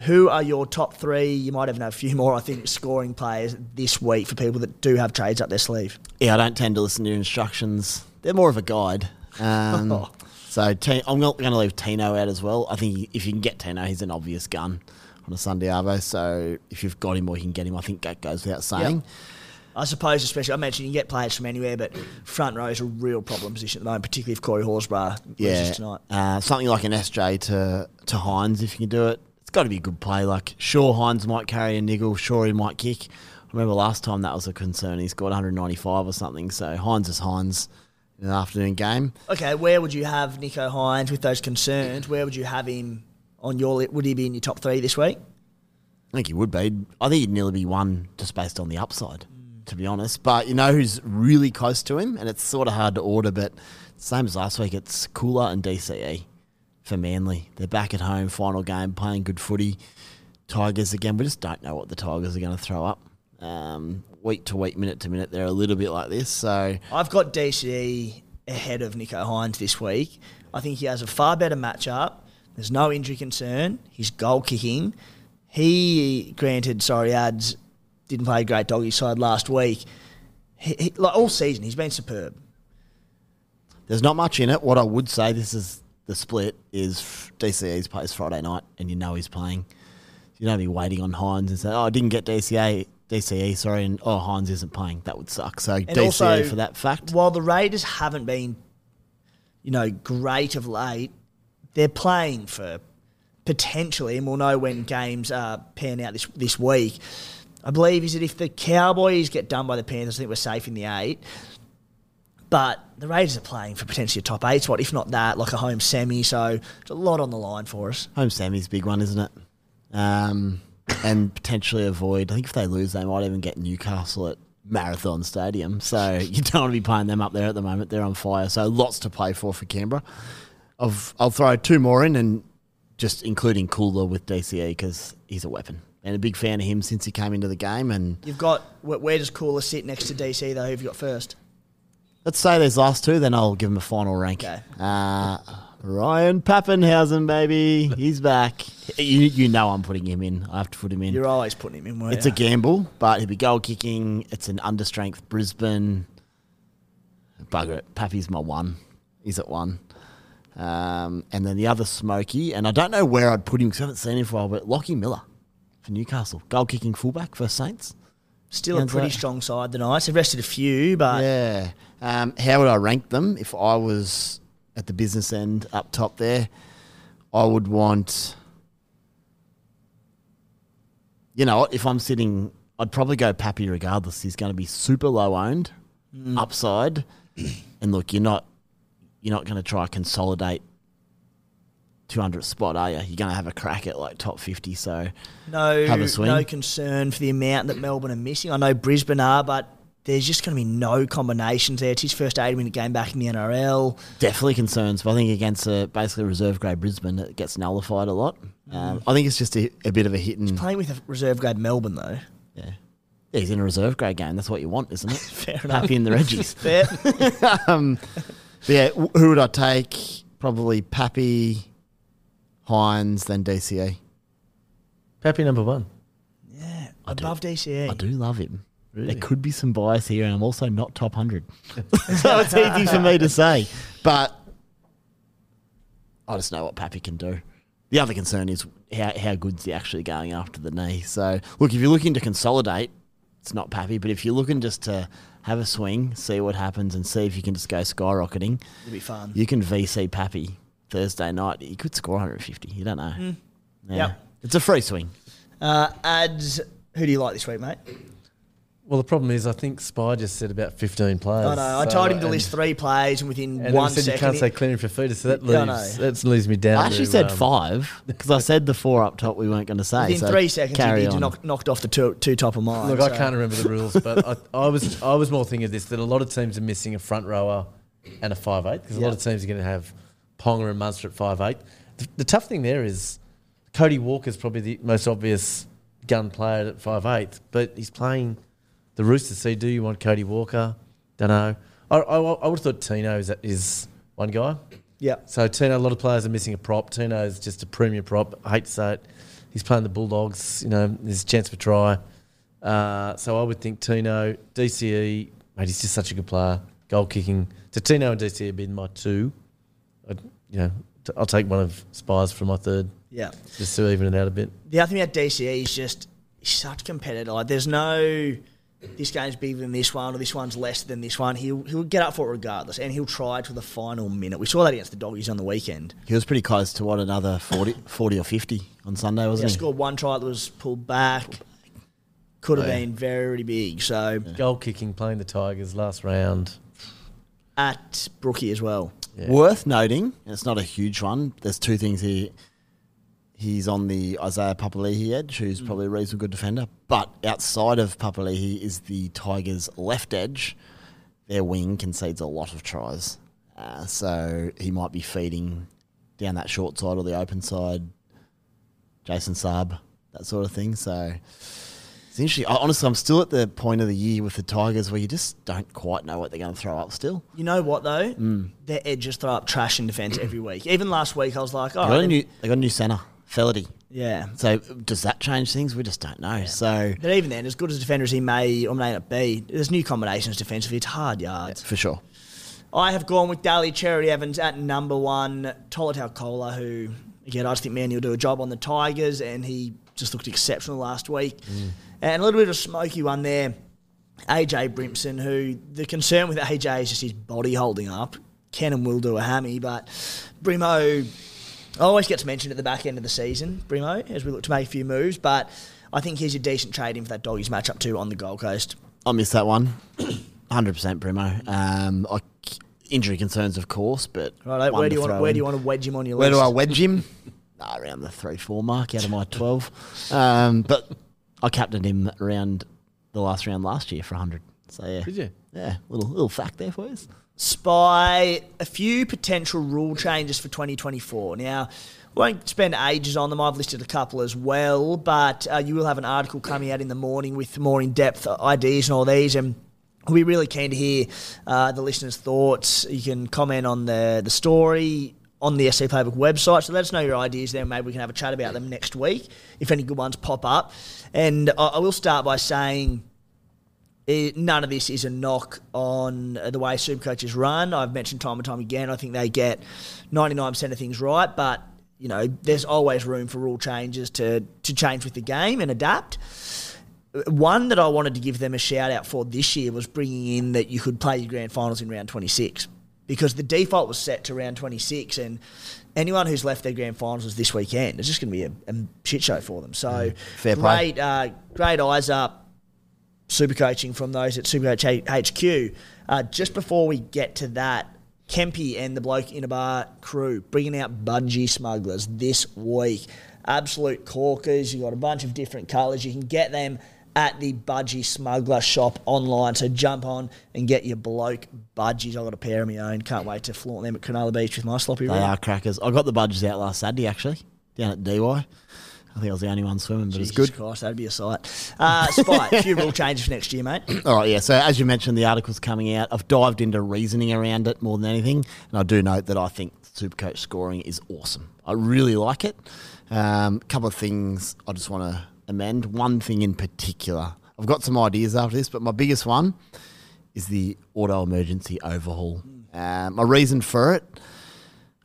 Who are your top three? You might even have a few more, I think, scoring players this week for people that do have trades up their sleeve. Yeah, I don't tend to listen to your instructions. They're more of a guide. Um, so T- I'm not going to leave Tino out as well. I think if you can get Tino, he's an obvious gun on a Sunday Arvo. So if you've got him or you can get him, I think that goes without saying. I suppose, especially, I mentioned you can get players from anywhere, but front row is a real problem position at the moment, particularly if Corey Horsburgh Yeah, loses tonight. uh, something like an SJ to to Hynes if you can do it. It's got to be a good play. Like sure, Hynes might carry a niggle. Sure, he might kick. I remember last time that was a concern. He scored 195 or something. So Hynes is Hynes in an afternoon game. Okay, where would you have Nicho Hynes with those concerns? Where would you have him on your list? Would he be in your top three this week? I think he would be. I think he'd nearly be one just based on the upside, to be honest. But you know who's really close to him, and it's sort of hard to order, but same as last week, it's Koula and DCE for Manly. They're back at home, final game, playing good footy. Tigers again, we just don't know what the Tigers are going to throw up. Um, week to week, minute to minute, they're a little bit like this. So I've got DC ahead of Nicho Hynes this week. I think he has a far better matchup. There's no injury concern. He's goal kicking. He, granted, sorry, ads didn't play a great doggy side last week. He, he, like all season, he's been superb. There's not much in it. What I would say, this is the split, is DCE's plays Friday night, and you know he's playing. You don't be waiting on Hynes and say, "Oh, I didn't get DCA, DCE, sorry," and oh, Hynes isn't playing. That would suck. So And DCE also, for that fact. While the Raiders haven't been, you know, great of late, they're playing for potentially, and we'll know when games uh, pan out this this week. I believe is that if the Cowboys get done by the Panthers, I think we're safe in the eight. But the Raiders are playing for potentially a top eight spot, if not that, like a home semi. So there's a lot on the line for us. Home semi's a big one, isn't it? Um, and potentially avoid. I think if they lose, they might even get Newcastle at Marathon Stadium. So you don't want to be playing them up there at the moment. They're on fire. So lots to play for for Canberra. I've, I'll throw two more in and just including Koula with DCE because he's a weapon. And a big fan of him since he came into the game. And You've got where, where does Koula sit next to DC though? Who have you got first? Let's say these last two, then I'll give him a final rank. Okay. Uh, Ryan Papenhuyzen, baby. He's back. You, you know I'm putting him in. I have to put him in. You're always putting him in. It's a gamble, but he'll be goal kicking. It's an understrength Brisbane. Bugger it. Pappy's my one. He's at one. Um, and then the other Smoky, and I don't know where I'd put him because I haven't seen him for a while, but Lockie Miller for Newcastle. Goal kicking fullback for Saints. Still a pretty like- strong side. The Knights have rested a few, but Yeah. Um, how would I rank them if I was at the business end up top there? I would want. You know, if I'm sitting, I'd probably go Pappy regardless. He's going to be super low owned, upside, and look, you're not, you're not going to try consolidate. 200 spot, are you? You're going to have a crack at like top 50. So no, Have a swing. no concern for the amount that Melbourne are missing. I know Brisbane are, but there's just going to be no combinations there. It's his first 80 minute game back in the NRL. Definitely concerns, but I think against a basically reserve grade Brisbane, it gets nullified a lot. Um, I think it's just a, a bit of a hit and He's Playing with a reserve grade Melbourne, though. yeah. Yeah, he's in a reserve grade game. That's what you want, isn't it? Fair enough. Happy in the Reggies. Fair. um, yeah, who would I take? Probably Pappy, Hynes, then DCE. Pappy number one. Yeah, I above DCE. I do love him. There could be some bias here, and I'm also not top 100. so it's easy for me to say. But I just know what Pappy can do. The other concern is how, how good's he actually going after the knee. So, look, if you're looking to consolidate, it's not Pappy. But if you're looking just to have a swing, see what happens, and see if you can just go skyrocketing, It'll be fun. you can VC Pappy Thursday night. He could score 150. You don't know. Yeah. Yep. It's a free swing. Uh, ads. Who do you like this week, mate? Well, the problem is, I think Spy just said about 15 players. I know. I so- told him to and- list three plays, and within And one then said you can't say clearing for feeder, so that I leaves, that leaves me down. I actually to, said um, five because I said the four up top we weren't going to say. within so three seconds, he carry did on. knock, knocked off the two, two top of mine. Look, so- I can't remember the rules, but I, I was I was more thinking of this that a lot of teams are missing a front rower and a five eight because a lot of teams are going to have Ponga and Munster at five eight. The, the tough thing there is Cody Walker's probably the most obvious gun player at five eight, but he's playing the Roosters. So do you want Cody Walker? Don't know. I, I, I would have thought Tino is, is one guy. Yeah. So Tino, a lot of players are missing a prop. Tino is just a premier prop. I hate to say it. He's playing the Bulldogs. You know, there's a chance for try. Uh, so I would think Tino, DCE, mate, he's just such a good player. Goal kicking. So Tino and DCE have been my two. I'd, you know, t- I'll take one of Spies for my third, Yeah. just to even it out a bit. The other thing about DCE is just he's such a competitor. Like, there's no this game's bigger than this one or this one's less than this one. He'll he'll get up for it regardless, and he'll try to the final minute. We saw that against the Doggies on the weekend. He was pretty close to what another 40, 40 or fifty on Sunday, He wasn't he? scored one try that was pulled back. Could have been very big. So Goal kicking, playing the Tigers last round. at Brookie as well. Worth noting, and it's not a huge one. There's two things here. He's on the Isaiah Papali'i edge, who's probably a reasonably good defender. But outside of Papali'i is the Tigers' left edge. Their wing concedes a lot of tries, uh, so he might be feeding down that short side or the open side. Jason Saab, that sort of thing. So it's interesting. I, honestly, I'm still at the point of the year with the Tigers where you just don't quite know what they're going to throw up. Still, You know what though? Mm. Their edges throw up trash in defence every week. Even last week, I was like, oh, they got a new, they got a new centre, Felity. yeah. So does that change things? We just don't know. So But even then, as good as a defender as he may or may not be, there's new combinations defensively. It's hard yards. for sure, I have gone with Daly Cherry Evans at number one. Tolutau Koula, who, again, I just think Manly will do a job on the Tigers, and he just looked exceptional last week. Mm. And a little bit of a smoky one there. AJ Brimson, who the concern with AJ is just his body holding up. Can and will do a hammy, but Brimo always gets mentioned at the back end of the season, Brimo, as we look to make a few moves, but I think he's a decent trade in for that doggies matchup too on the Gold Coast. I missed that one. Hundred percent, Brimo. Um, I, injury concerns, of course, but Right, where do you want where do you want to wedge him on your Where list? Where do I wedge him? Nah, around the three four mark out of my twelve. Um, but I captained him around the last round last year for hundred. So yeah, Did you? Yeah, little little fact there for you. Spy a few potential rule changes for 2024. Now, won't spend ages on them. I've listed a couple as well, but uh, you will have an article coming out in the morning with more in depth ideas and all these. And we'll be really keen to hear uh, the listeners' thoughts. You can comment on the, the story on the SC Playbook website. So let us know your ideas there. Maybe we can have a chat about them next week if any good ones pop up. And I, I will start by saying it, none of this is a knock on uh, the way Supercoach is run. I've mentioned time and time again, I think they get 99% of things right, but you know, there's always room for rule changes to, to change with the game and adapt. One that I wanted to give them a shout out for this year was bringing in that you could play your grand finals in round 26 because the default was set to round 26 and anyone who's left their grand finals this weekend. It's just going to be a, a shit show for them. So mm, Fair play. great, uh, great eyes up super coaching from those at Supercoach HQ. Uh, just before we get to that, Kempy and the bloke in a bar crew bringing out budgie smugglers this week. Absolute corkers. You've got a bunch of different colours. You can get them at the Budgie Smuggler shop online. So jump on and get your bloke budgies. I've got a pair of my own. Can't wait to flaunt them at Cronulla Beach with my sloppy They are crackers. I got the budgies out last Saturday actually down at DY. I think I was the only one swimming, but it's Jesus good. Christ, that'd be a sight. Uh, Spite, a few rule changes for next year, mate. All right, yeah. So as you mentioned, the article's coming out. I've dived into reasoning around it more than anything, and I do note that I think Supercoach scoring is awesome. I really like it. A um, couple of things I just want to amend. One thing in particular, I've got some ideas after this, but my biggest one is the auto emergency overhaul. Um, my reason for it,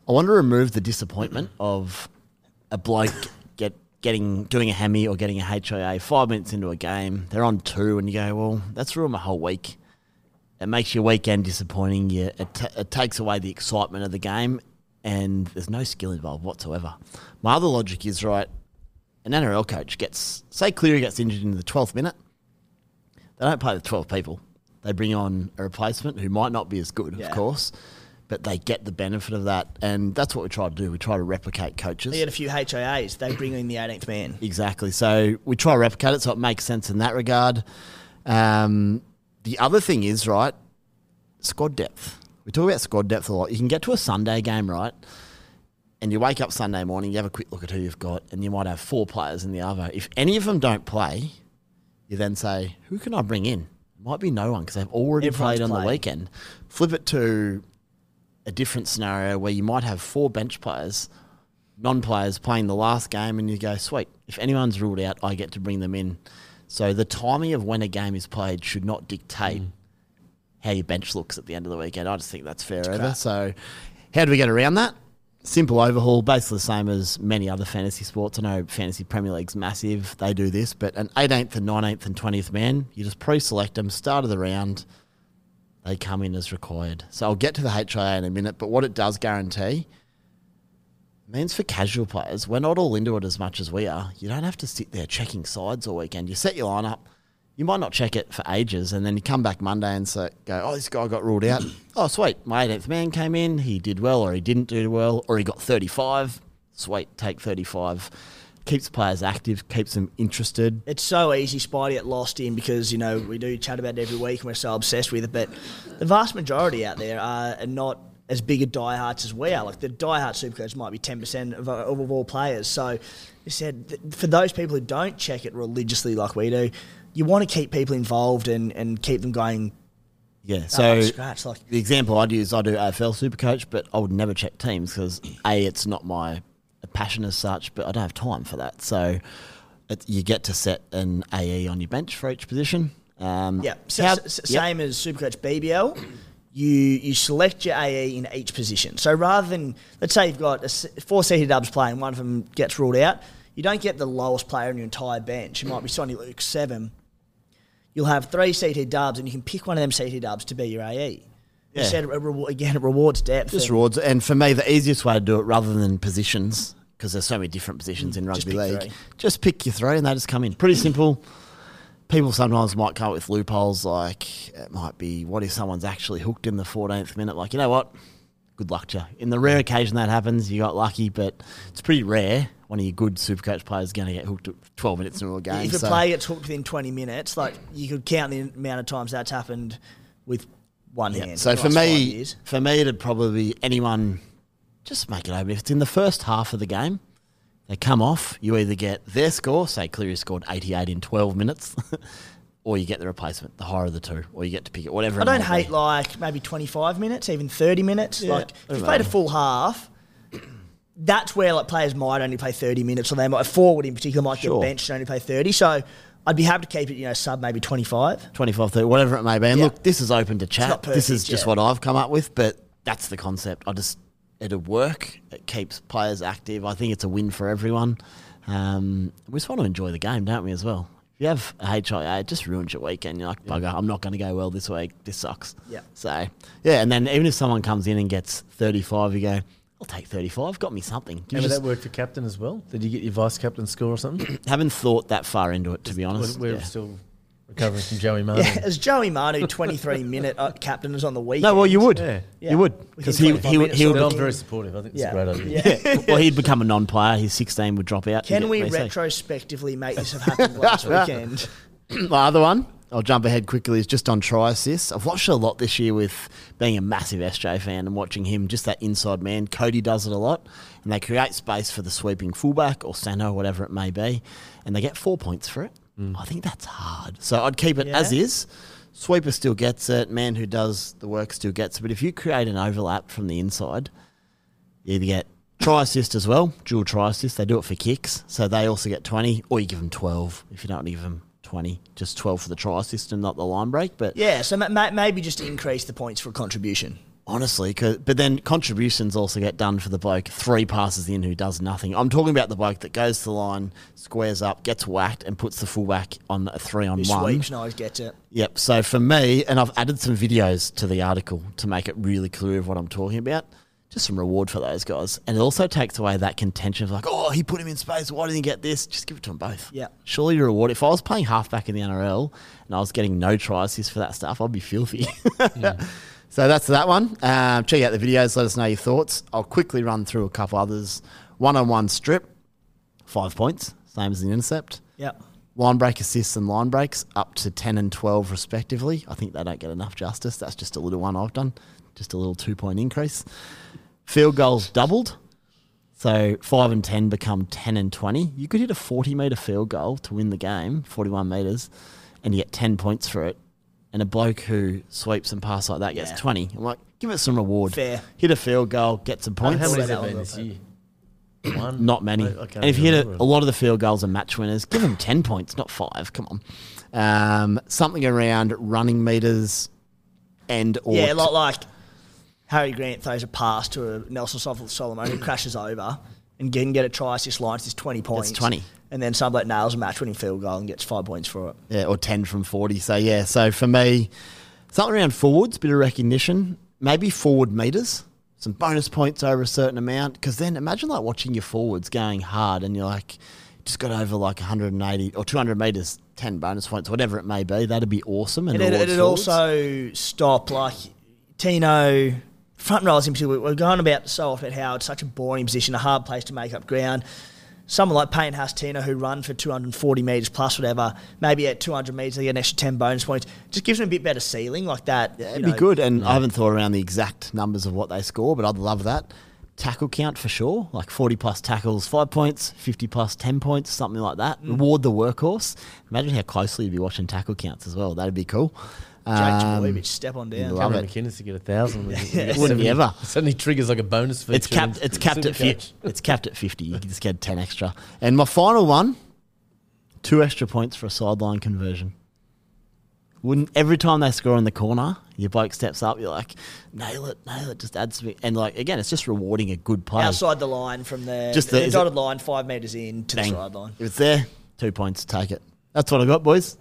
I want to remove the disappointment of a bloke getting doing a hemi or getting a HIA five minutes into a game. They're on two, and you go, well, that's ruined my whole week. It makes your weekend disappointing. You, it, ta it takes away the excitement of the game, and there's no skill involved whatsoever. My other logic is right. An NRL coach gets, say, Cleary gets injured in the 12th minute. They don't play the 12 people. They bring on a replacement who might not be as good, Yeah. of course, but they get the benefit of that. And that's what we try to do. We try to replicate coaches. They get a few HIAs. They bring in the 18th man. Exactly. So we try to replicate it so it makes sense in that regard. Um, the other thing is, right, squad depth. We talk about squad depth a lot. You can get to a Sunday game, right? And you wake up Sunday morning, you have a quick look at who you've got, and you might have four players in the other. If any of them don't play, you then say, who can I bring in? Might be no one because they've already Everyone's played on the weekend. Flip it to a different scenario where you might have four bench players, non players playing the last game, and you go, sweet, if anyone's ruled out, I get to bring them in. So the timing of when a game is played should not dictate mm. how your bench looks at the end of the weekend. I just think that's fair. So, how do we get around that? Simple overhaul, basically the same as many other fantasy sports. I know Fantasy Premier League's massive, they do this, but an 18th and 19th and 20th man, you just pre select them, start of the round, they come in as required. So I'll get to the HIA in a minute, but what it does guarantee means for casual players, we're not all into it as much as we are. You don't have to sit there checking sides all weekend. You set your lineup. You might not check it for ages, and then you come back Monday and say, "Go, oh, this guy got ruled out. oh, sweet, my 18th man came in. He did well, or he didn't do well, or he got 35. Sweet, take 35. Keeps players active, keeps them interested. It's so easy, Spidey, get lost in because, you know, we do chat about it every week and we're so obsessed with it. But the vast majority out there are are not as big a diehards as we are. Like the diehard supercoach might be 10% of, of, of all players. So you said th- for those people who don't check it religiously like we do, you want to keep people involved and, and keep them going. Yeah, so scratch, like- the example I'd use, I do AFL Supercoach, but I would never check teams because a it's not my passion as such, but I don't have time for that. So it, you get to set an AE on your bench for each position. Um, Yeah, so, how- s- yep. same as Supercoach BBL. You you select your AE in each position. So rather than let's say you've got a s four CT dubs playing, one of them gets ruled out. You don't get the lowest player on your entire bench. It might be Sonny Luke seven. You'll have three CT dubs, and you can pick one of them CT dubs to be your AE. Yeah. Instead, it re- again, it rewards depth. Just and- rewards. And for me, the easiest way to do it, rather than positions, because there's so many different positions in Mm, just rugby league, three. just pick your three and they just come in. Pretty simple. People sometimes might come up with loopholes, like it might be, what if someone's actually hooked in the 14th minute? Like, you know what? Good luck to you. In the rare occasion that happens, you got lucky, but it's pretty rare. One of your good supercoach players is going to get hooked at 12 minutes into a game. If a so- player gets hooked within 20 minutes, like you could count the amount of times that's happened with one Yeah. hand. So for me, for me, it'd probably be anyone. Just make it open. If it's in the first half of the game, they come off. You either get their score, say Cleary scored eighty-eight in twelve minutes, or you get the replacement, the higher of the two, or you get to pick it. Whatever. I don't hate be. like maybe 25 minutes, even 30 minutes. Yeah, like if you played a full half, that's where like players might only play 30 minutes, or they might forward in particular might Sure. get benched and only play 30. So I'd be happy to keep it, you know, sub maybe 25. 25, 30, whatever it may be. And Yeah. look, this is open to chat. not this is just yeah. what I've come up with, but that's the concept. I just it'll work. It keeps players active. I think it's a win for everyone. Um, we just want to enjoy the game, don't we? As well. If you have a HIA, it just ruins your weekend. You're like, bugger, I'm not going to go well this week. This sucks. Yeah. So, yeah, and then even if someone comes in and gets 35, you go, I'll take 35. Got me something. You And would just that work for captain as well? Did you get your vice captain score or something? haven't thought that far into it, to be honest. We're Yeah. still recovering from Joey Martin. Yeah, as Joey Manu, 23 minute uh, captain, is on the weekend. No, well, you would. Yeah. Yeah. You would. Because he, 25 he, minutes he of would Then I'm very supportive. I think it's Yeah. a great idea. Yeah. well, he'd become a non-player. His 16 would drop out. Can You'd we get VC. retrospectively make this have happened last weekend? My other one, I'll jump ahead quickly, is just on try assists. I've watched a lot this year with being a massive SJ fan and watching him, just that inside man. Cody does it a lot, and they create space for the sweeping fullback or center, whatever it may be, and they get four points for it. Mm. I think that's hard. So I'd keep it Yeah. as is. Sweeper still gets it. Man who does the work still gets it. But if you create an overlap from the inside, you either get try assist as well, dual try assist. They do it for kicks, so they also get 20, or you give them 12 if you don't want give them twenty, just twelve for the try system, not the line break. But Yeah, so ma- ma- maybe just increase the points for a contribution. honestly, but then contributions also get done for the bloke three passes in who does nothing. I'm talking about the bloke that goes to the line, squares up, gets whacked, and puts the fullback on a three on Who one. sweeps gets it. Yep. So for me, and I've added some videos to the article to make it really clear of what I'm talking about. Just some reward for those guys, and it also takes away that contention of like, oh, he put him in space. Why didn't he get this? Just give it to them both. Yeah. Surely your reward. If I was playing halfback in the NRL and I was getting no try assists for that stuff, I'd be filthy. So that's that one. Um, check out the videos. Let us know your thoughts. I'll quickly run through a couple others. One on one strip, five points, same as the intercept. Yep. Line break assists and line breaks up to 10 and 12 respectively. I think they don't get enough justice. That's just a little one I've done, just a little two point increase. Field goals doubled. So 5 and 10 become 10 and 20. You could hit a 40 metre field goal to win the game, 41 metres, and you get 10 points for it. And a bloke who sweeps and passes like that gets Yeah. 20. I'm like, give it some reward. Fair. Hit a field goal, get some points. How many has that been this year? One? Not many. I- I and if you hit a, a lot of the field goals are match winners, give them 10 points, not five. Come on. Um, something around running meters and or Yeah, like, like Harry Grant throws a pass to a Nelson Solomon who crashes over and can get a try assist line, it's 20 points. 20. And then some bloke nails a match winning field goal and gets five points for it. yeah, or 10 from 40. So, yeah, so for me, something around forwards, bit of recognition, maybe forward meters, some bonus points over a certain amount. Because then imagine like watching your forwards going hard and you're like, just got over like 180 or 200 meters, 10 bonus points, whatever it may be. That'd be awesome. And And it, it'd forwards. also stop, like, Tino, front rows in particular, we're going about so often how it's such a boring position, a hard place to make up ground. Someone like Payne Haas Tino, who run for 240 metres plus whatever, maybe at 200 metres they get an extra 10 bonus points, just gives them a bit better ceiling like that. Yeah, it'd know. be good. And I haven't thought around the exact numbers of what they score, but I'd love that. Tackle count for sure, like 40 plus tackles, five points, 50 plus 10 points, something like that. Mm. Reward the workhorse. Imagine how closely you'd be watching tackle counts as well. That'd be cool. Jake Um, Trbojevic, step on down. love Cameron it. McInnes to get a thousand. Wouldn't you ever? Suddenly triggers like a bonus feature. It's capped. It's capped at fifty. It's capped at fifty. You can just get ten extra. And my final one, two extra points for a sideline conversion. Wouldn't every time they score in the corner, your bloke steps up. You're like, nail it, nail it. Just adds me. And like again, it's just rewarding a good play. Outside the line from the, Just the, the- is dotted line, five metres in to Bang. the sideline. If it's there, two points. Take it. That's what I got, boys.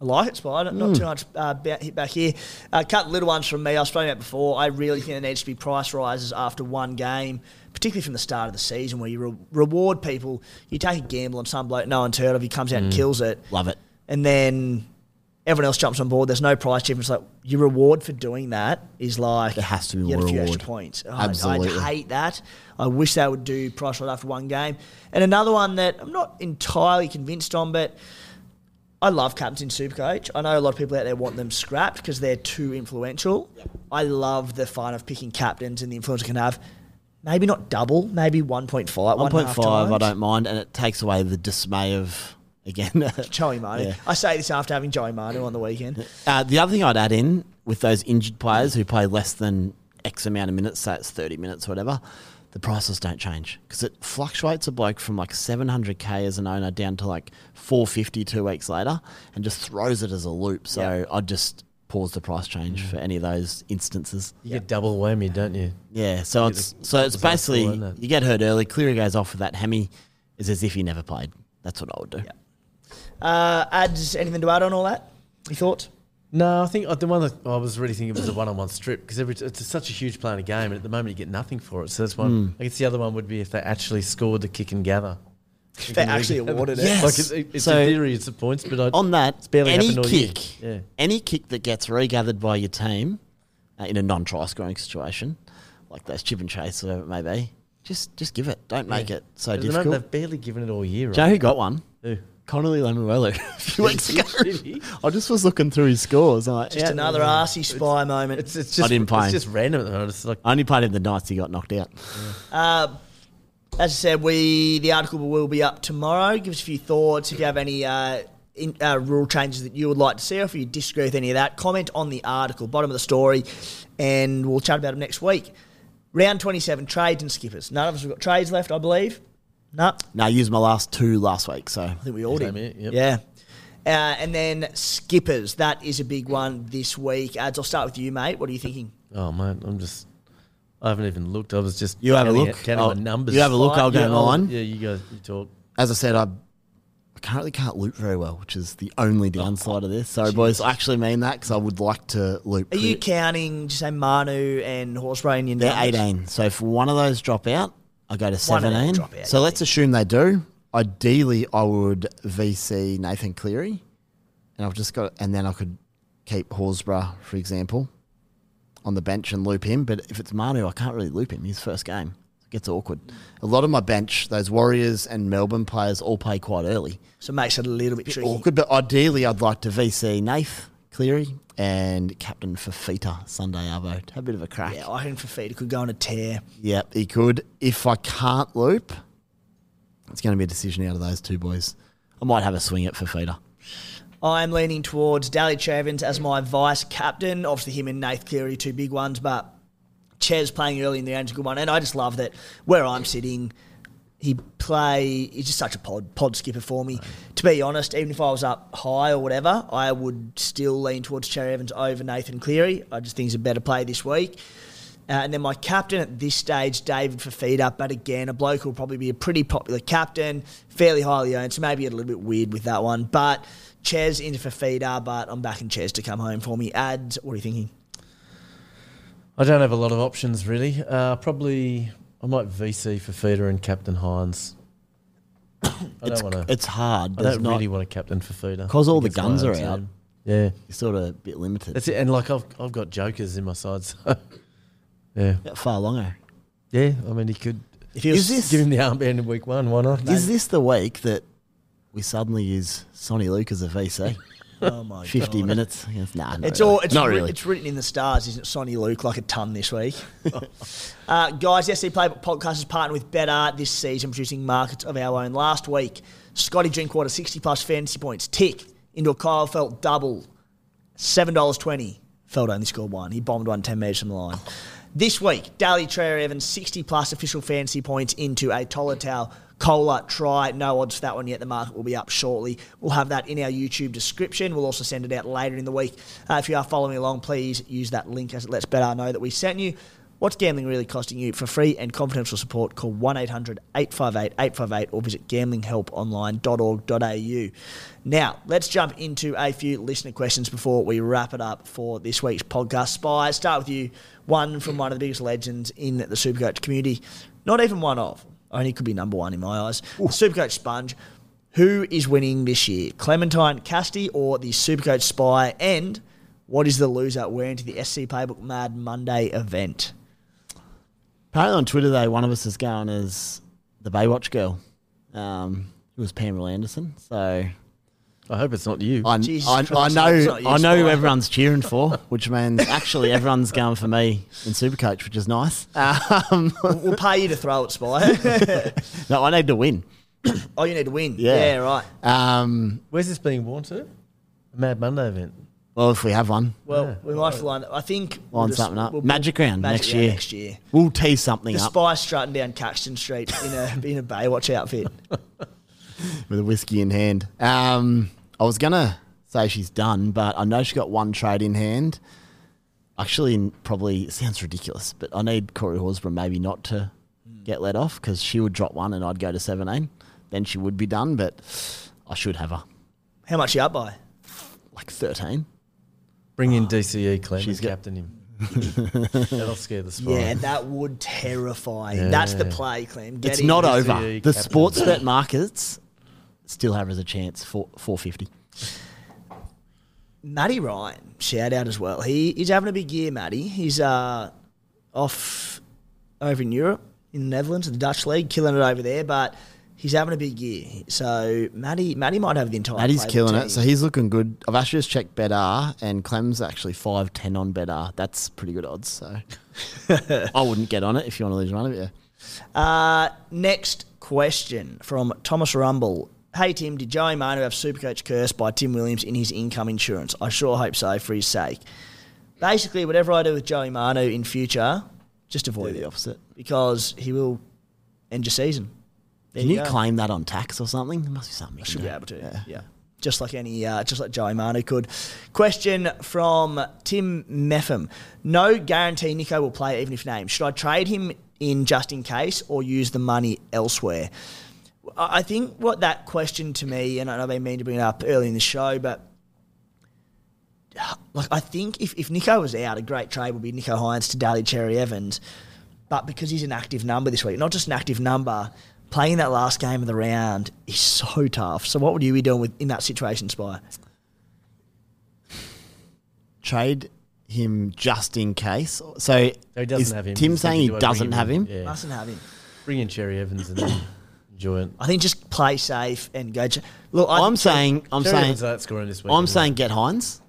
I like it, Spider. Not too hmm. much uh, hit back here. Uh, a couple little ones from me. I've spoken about before. I really think there needs to be price rises after one game, particularly from the start of the season, where you re- reward people. You take a gamble on some bloke no one's heard of. He comes out and hmm. kills it, Love it. and then everyone else jumps on board. There's no price difference. Like your reward for doing that is like There has to be you get a few reward. extra points. Oh, I- Absolutely. I'd hate that. I wish they would do price rise after one game. And another one that I'm not entirely convinced on, but I love captains in Supercoach. I know a lot of people out there want them scrapped because they're too influential. I love the fun of picking captains and the influence it can have. Maybe not double, maybe 1.5. One 1.5 point five. I don't mind, and it takes away the dismay of again. Joey Martin. Yeah. I say this after having Joey Martin on the weekend. Uh, the other thing I'd add in with those injured players who play less than X amount of minutes, say it's 30 minutes or whatever, the prices don't change because it fluctuates a bloke from like 700k as an owner down to like 450 two weeks later and just throws it as a loop. So Yeah. I'd just pause the price change for any of those instances. You get double whammy, don't you? Yeah, so Get it's the so it's basically it, you get hurt early. Cleary goes off with that hemi, is as if he never played. That's what I would do. Yeah. Uh, adds anything to add on all that? Your thoughts? No, I think uh, the one that I was really thinking was a one-on-one strip because every it's such a huge play in a game, and at the moment you get nothing for it. So that's one. I guess the other one would be if they actually scored the kick and gather. If they actually awarded it. Yes. Like it's, it's So- in theory it's the points, but I, On that, barely any happened all year. kick, Yeah. any kick that gets regathered by your team uh, in a non-try scoring situation, like those chip and chase, whatever it may be, just just give it. Don't make Yeah. it so But at the moment, difficult. they've barely given it all year. Right? Joe, who got one? Who? Connelly Lemuelu a few weeks ago. I just was looking through his scores. I'm like, Just yeah. another arsey spy moment. It's, it's just didn't play It's him. just random at the moment. It's like I only played him the nights he got knocked out. Uh, as I said, we the article will be up tomorrow. Give us a few thoughts. If you have any uh, in, uh, rule changes that you would like to see, or if you disagree with any of that, comment on the article, bottom of the story, and we'll chat about them next week. Round 27, trades and skippers. None of us have got trades left, I believe. No, No, I used my last two last week, so I think we all Same did. here, yep. Yeah. Uh, and then skippers. That is a big one this week. Ads, I'll start with you, mate. What are you thinking? Oh man, I'm just. I haven't even looked. I was just. You have a look. it- Counting I'll- my numbers. you have a look, I'll go yeah, mine. Yeah, you guys. You talk. As I said, I, I currently can't loop very well, which is the only downside of this. Sorry, boys. I actually mean that because I would like to loop. Are you counting, just say Manu and Horsburgh in your They're numbers? 18. So if one of those drop out, I go to One of them 17. drop out, so you let's assume they do. Ideally, I would VC Nathan Cleary, and I've just got, and then I could keep Horsburgh, for example, on the bench and loop him. But if it's Manu, I can't really loop him. His first game it gets awkward. A lot of my bench, those Warriors and Melbourne players, all play quite early. So it makes it a little bit tricky. Awkward, but ideally, I'd like to VC Nath Cleary and captain Fifita Sunday Arvo. Have a bit of a crack. Yeah, I reckon Fifita could go on a tear. Yep, he could. If I can't loop, it's going to be a decision out of those two boys. I might have a swing at Fifita. I'm leaning towards Daly Cherry Evans as my vice captain. Obviously, him and Nath Cleary, two big ones, but Ches playing early in the game's a good one. And I just love that where I'm sitting, he play. He's just such a pod pod skipper for me. To be honest, even if I was up high or whatever, I would still lean towards Cherry Evans over Nathan Cleary. I just think he's a better play this week. Uh, and then my captain at this stage, David Fifita, but again, a bloke who will probably be a pretty popular captain, fairly highly owned, so maybe a little bit weird with that one. But Ches into Fifita, but I'm backing Ches to come home for me. Ads, what are you thinking? I don't have a lot of options really. Uh, probably I might VC Fifita and Captain Hynes. I It's, don't want to. it's hard. I There's don't not, really want to captain Fifita 'Cause all the guns are out. Yeah, You're sort of a bit limited. that's it. And like I've I've got jokers in my side, so yeah, Got far longer. yeah. I mean, he could If he was, Is this give him the armband in week one. Why not? is this the week that we suddenly use Sonny Luke as a VC? oh my 50 God. minutes? Yes, Nah, not It's really. all it's, not writ- really. it's written in the stars, isn't it? Sonny Luke like a ton this week. uh, guys, the SC Playbook podcast is partnered with Betr this season, producing markets of our own. Last week, Scotty Drinkwater, 60 plus fantasy points, tick into a Kyle Feldt double, $7.20. Feldt only scored one. He bombed one 10 metres from the line. This week, Daly Cherry Evans, 60 plus official fantasy points into a Tolutau Koula try. No odds for that one yet. The market will be up shortly. We'll have that in our YouTube description. We'll also send it out later in the week. Uh, if you are following along, please use that link as it lets Betr know that we sent you. What's gambling really costing you? For free and confidential support, call 1 800 858 858 or visit gamblinghelponline.org.au. Now, let's jump into a few listener questions before we wrap it up for this week's podcast. Spy, start with you. One from one of the biggest legends in the Supercoach community. Not even one of. Only could be number one in my eyes. Supercoach Sponge. Who is winning this year? Clementine Casti or the Supercoach Spy? And what is the loser wearing to the SC Playbook Mad Monday event? Apparently on Twitter, though, one of us is going as the Baywatch girl. Um, it was Pamela Anderson. So I hope it's not you. I, Jesus I, I Christ, know not you, I know who Spy. everyone's cheering for, which means actually everyone's going for me in Supercoach, which is nice. Um, We'll pay you to throw it, Spy. no, I need to win. oh, you need to win. Yeah. Yeah, right. Um, Where's this being worn to? A Mad Monday event. well, if we have one, Well, we might line. I think we'll line something up. we'll- Magic round Magic next round year. Next year. We'll tee something The up spy strutting down Caxton Street in a in a Baywatch outfit. with a whiskey in hand. Um, I was gonna say she's done, but I know she got one trade in hand. Actually, probably sounds ridiculous, but I need Corey Horsburgh maybe not to get let off because she would drop one and I'd go to seventeen. Then she would be done, but I should have her How much you up by? like thirteen. Bring in DCE Clem She's captain him. That'll scare the spy. Yeah, that would terrify. Yeah. That's the play, Clem. Get it's in. not DCE over. The sports bet markets still have as a chance for four fifty. Matty Ryan, shout out as well. He he's having a big year, Matty. He's uh, off over in Europe, in the Netherlands, in the Dutch league, killing it over there. But he's having a big year. So Matty, Matty might have the entire. Playbook killing it, so he's looking good. I've actually just checked Betr, and Clem's actually five ten on Betr. That's pretty good odds. So I wouldn't get on it if you want to lose money. But yeah, Uh, next question from Thomas Rumble. Hey Tim, did Joey Manu have Supercoach cursed by Tim Williams in his income insurance? I sure hope so for his sake. Basically, whatever I do with Joey Manu in future, just avoid the opposite. because he will end your season. There Can you go. claim that on tax or something? There must be something. you I should be able to. Yeah. Yeah. just like any, uh, just like Joey Manu could. Question from Tim Meffam: No guarantee Nicho will play even if named. Should I trade him in just in case, or use the money elsewhere? I I think what that question to me, and I know they mean to bring it up early in the show, but like I think if, if Nicho was out, a great trade would be Nicho Hynes to Daly Cherry Evans. But because he's an active number this week, not just an active number, playing that last game of the round is so tough. So what would you be doing with in that situation, Spy? Trade him just in case. So, So he doesn't is have him. Tim saying he thinking, do I bring doesn't have him? Yeah. Mustn't have him. Bring in Cherry Evans and then enjoy it. I think just play safe and go. Ch- Look, I I'm saying, I'm Cherry saying, Evans out scoring this week. I'm saying get Hynes,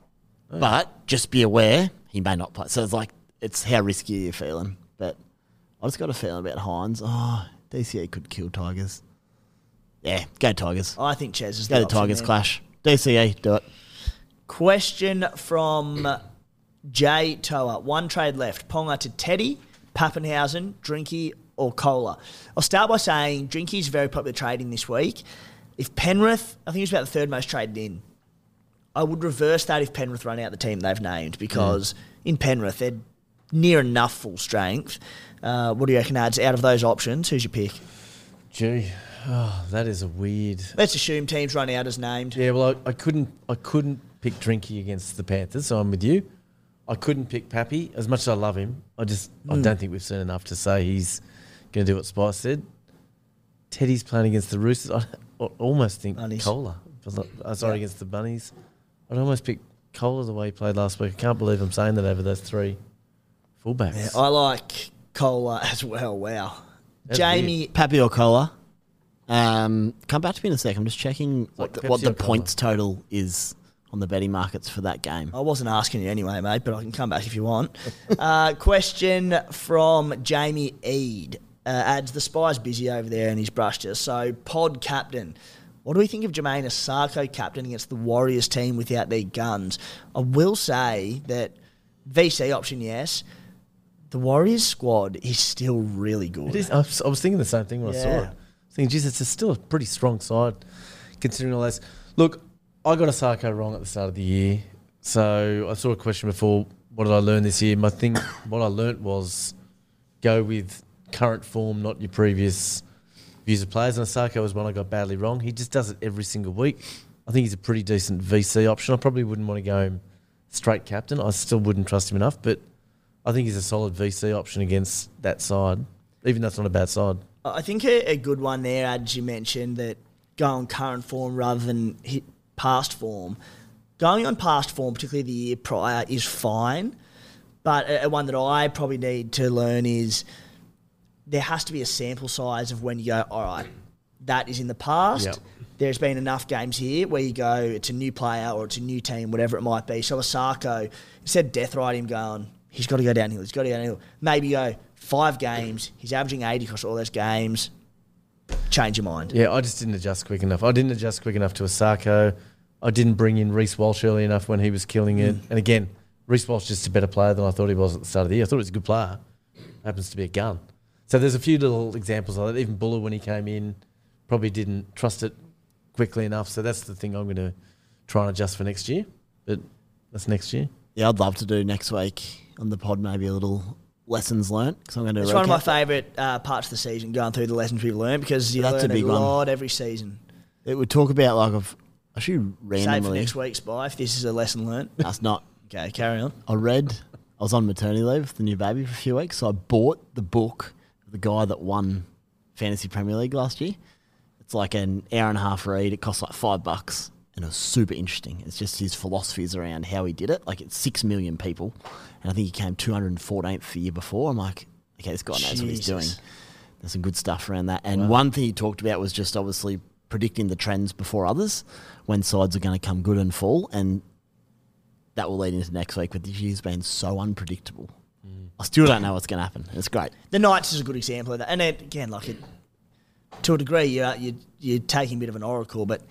oh, but just be aware he may not play. So it's like it's how risky you're feeling. But I just got a feeling about Hynes. Oh, DCE could kill Tigers. Yeah, go Tigers. I think Ches is Go the the option Tigers there. clash. DCE, do it. Question from Jay Toa. One trade left. Ponga to Teddy, Papenhuyzen, Drinky, or Koula. I'll start by saying Drinky's very popular trading this week. If Penrith, I think it's about the third most traded in. I would reverse that if Penrith run out the team they've named because in Penrith they're near enough full strength. Uh, what do you reckon, ads? Out of those options, who's your pick? Gee, oh, that is a weird. Let's assume teams run out as named. Yeah, well, I, I couldn't. I couldn't pick Drinky against the Panthers, so I'm with you. I couldn't pick Pappy as much as I love him. I just I Hmm. don't think we've seen enough to say he's going to do what Spice said. Teddy's playing against the Roosters. I, almost think Bunnies. Koula. Uh, sorry, against the Bunnies. I'd almost pick Koula the way he played last week. I can't believe I'm saying that over those three fullbacks. Yeah, I like Koula as well. Wow. That's Jamie, Pappy or Koula. Um, come back to me in a sec. I'm just checking what like the, what the points total is on the betting markets for that game. I wasn't asking you anyway, mate, but I can come back if you want. uh, question from Jamie Eade. Uh, adds the spy's busy over there and he's brushed us. So, pod captain. What do we think of Jamayne Isaako captain against the Warriors team without their guns? I will say that VC option, yes. The Warriors squad is still really good. It is. I was, I was thinking the same thing when I saw it. I was thinking, geez, it's still a pretty strong side, considering all this. Look, I got Asako wrong at the start of the year. So I saw a question before, what did I learn this year? My thing, what I learnt was go with current form, not your previous views of players. And Isaako was one I got badly wrong. He just does it every single week. I think he's a pretty decent VC option. I probably wouldn't want to go him straight captain. I still wouldn't trust him enough, but I think he's a solid VC option against that side, even though it's not a bad side. I think a, a good one there, as you mentioned, that go on current form rather than hit past form. Going on past form, particularly the year prior, is fine. But a, a one that I probably need to learn is there has to be a sample size of when you go, all right, that is in the past. Yep. There's been enough games here where you go, it's a new player or it's a new team, whatever it might be. So Isaako, instead of death ride him going, he's got to go downhill, he's got to go downhill. Maybe go five games, he's averaging 80 across all those games. Change your mind. Yeah, I just didn't adjust quick enough. I didn't adjust quick enough to Isaako. I didn't bring in Reece Walsh early enough when he was killing it. Mm. And again, Reece Walsh is just a better player than I thought he was at the start of the year. I thought he was a good player. Happens to be a gun. So there's a few little examples of that. Even Buller, when he came in, probably didn't trust it quickly enough. So that's the thing I'm going to try and adjust for next year. But that's next year. Yeah, I'd love to do next week on the pod maybe a little lessons learnt because I'm going to. It's one of my favourite uh, parts of the season, going through the lessons we've learned because you That's a learn a, big one. lot every season. It would talk about like of actually Save for next week's Spy, if this is a lesson learnt. That's not. okay, carry on. I read. I was on maternity leave with the new baby for a few weeks, so I bought the book of the guy that won fantasy Premier League last year. It's like an hour and a half read. It costs like five bucks, and it was super interesting. It's just his philosophies around how he did it. Like it's six million people, and I think he came 214th the year before. I'm like, okay, this guy knows what he's doing. There's some good stuff around that. And one thing he talked about was just obviously predicting the trends before others, when sides are going to come good and fall, and that will lead into next week. But this year's been so unpredictable. I still don't know what's going to happen. It's great. The Knights is a good example of that. And it, again, like it, to a degree, you're, you you're taking a bit of an oracle, but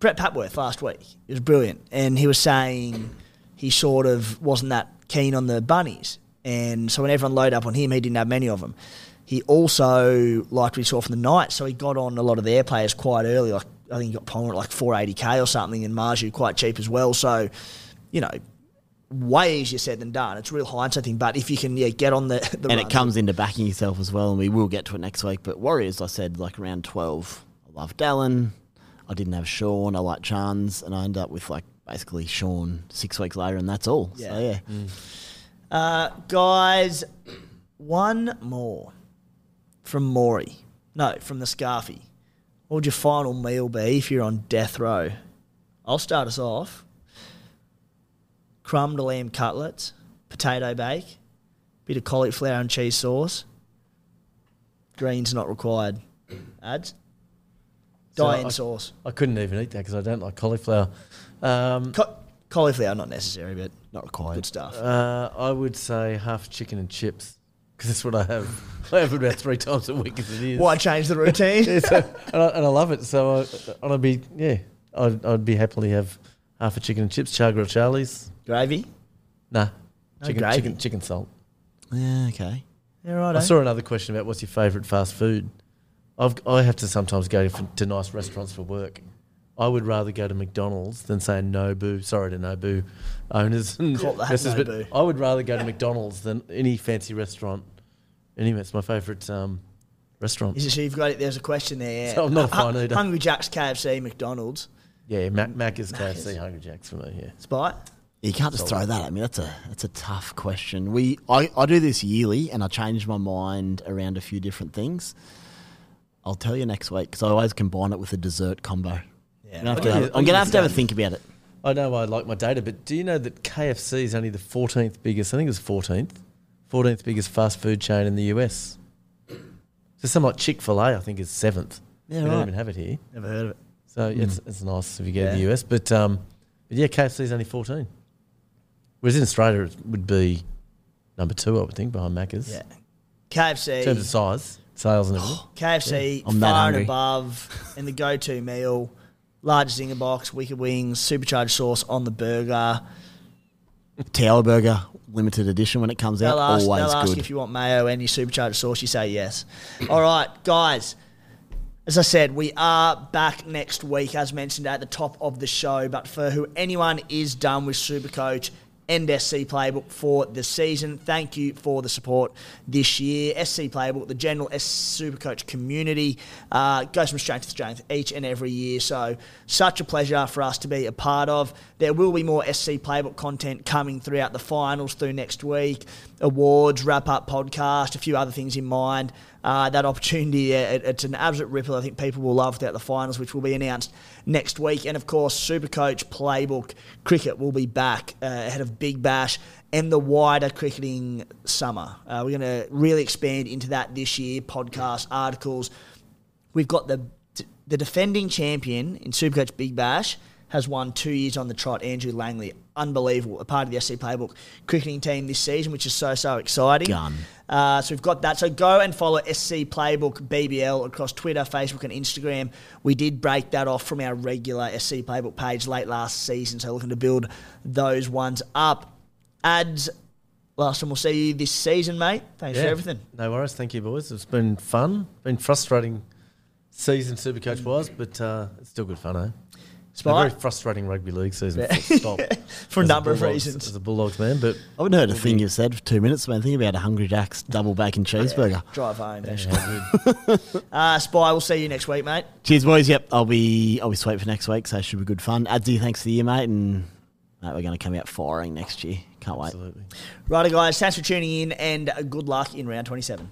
Brett Papworth last week, it was brilliant. And he was saying he sort of wasn't that keen on the bunnies. And so when everyone loaded up on him, he didn't have many of them. He also liked what he saw from the Knights, so he got on a lot of their players quite early, like I think he got Ponga at like 480k or something, and Marzhew quite cheap as well. So, you know, way easier said than done. It's a real hindsight thing, but if you can, yeah, get on the, the and run. it comes into backing yourself as well, and we will get to it next week. But Warriors, I said like around twelve. I love Dallin. I didn't have Sean. I like Charnze, and I end up with like basically Sean six weeks later, and that's all. Yeah. So yeah, Uh, guys, one more from Maury. No, from the Scarfy. What would your final meal be if you're on death row? I'll start us off. Crumbed lamb cutlets, potato bake, bit of cauliflower and cheese sauce. Greens not required. Ads? So Diane I- sauce. I couldn't even eat that because I don't like cauliflower. Um, Ca- cauliflower not necessary, but not required. good stuff. uh, I would say half chicken and chips because that's what I have. I have it about three times a week as it is. Why change the routine? Yeah, so, and, I, and I love it. So I, I'd be yeah, I'd, I'd be happily have half a chicken and chips, char grill Charlie's. Gravy? Nah, No chicken, gravy. chicken, chicken salt. yeah, okay. Yeah, right. I saw another question about what's your favourite fast food. I've, I have to sometimes go to, to nice restaurants for work. I would rather go to McDonald's than say Nobu. Sorry to Nobu owners and Call that investors, but Nobu. I would rather go to McDonald's than any fancy restaurant. Anyway, it's my favourite um, restaurant. Is it so you've got it? There's a question there. So I'm not a fine eater. Hungry Jack's, KFC, McDonald's. Yeah, Mac, Mac is Macca's. KFC, Hungry Jacks for me. Yeah. Spite. You can't just throw that at me. That's a that's a tough question. We I, I do this yearly, and I change my mind around a few different things. I'll tell you next week because I always combine it with a dessert combo. Yeah. I'm gonna have I'll to, give have, you- I'll I'm gonna have to have a think about it. I know I like my data, but do you know that KFC is only the 14th biggest, I think it was 14th, 14th biggest fast food chain in the US? So something like Chick fil A, I think, is seventh. Yeah, we don't even have it here. Never heard of it. So it's, it's nice if you go to the US. But, um, but yeah, KFC is only 14. Whereas in Australia, it would be number two, I would think, behind Macca's. Yeah. KFC. In terms of size, sales and everything. KFC, I'm that far and hungry. above, and the go-to meal. Large zinger box, wicked wings, supercharged sauce on the burger. Tower burger, limited edition when it comes out, They'll ask, always they'll ask good. if you want mayo and your supercharged sauce. You say yes. All right, guys. As I said, we are back next week, as mentioned at the top of the show. But for who anyone is done with Supercoach and SC Playbook for the season, thank you for the support this year. SC Playbook, the general S Supercoach community, uh, goes from strength to strength each and every year. So, such a pleasure for us to be a part of. There will be more SC Playbook content coming throughout the finals through next week, awards, wrap up podcast, a few other things in mind. Uh, that opportunity, it, it's an absolute ripple. I think people will love throughout the finals, which will be announced next week. And of course, Supercoach Playbook Cricket will be back uh, ahead of Big Bash and the wider cricketing summer. Uh, we're going to really expand into that this year. Podcast, articles. We've got the the defending champion in Supercoach Big Bash has won two years on the trot. Andrew Langley, unbelievable, a part of the SC Playbook cricketing team this season, which is so so exciting. Gun. Uh, so we've got that. So go and follow SC Playbook BBL across Twitter, Facebook, and Instagram. We did break that off from our regular SC Playbook page late last season, so looking to build those ones up. Ads. Last time we'll see you this season, mate. Thanks for everything. No worries. Thank you, boys. It's been fun. Been frustrating season Supercoach wise, but uh, it's still good fun, eh? A very frustrating rugby league season. full Stop. for a number of Bulldogs- reasons. As a Bulldogs man, but I haven't heard a thing you've said for two minutes, man. Think about a Hungry Jack's double bacon cheeseburger. Drive home. yeah, good. Uh, Spy, we'll see you next week, mate. Cheers, boys. Yep, I'll be I'll be sweet for next week, so it should be good fun. Adsy, thanks for the year, mate, and mate, we're going to come out firing next year. Can't wait. absolutely. Righto, guys. Thanks for tuning in and uh, good luck in round 27.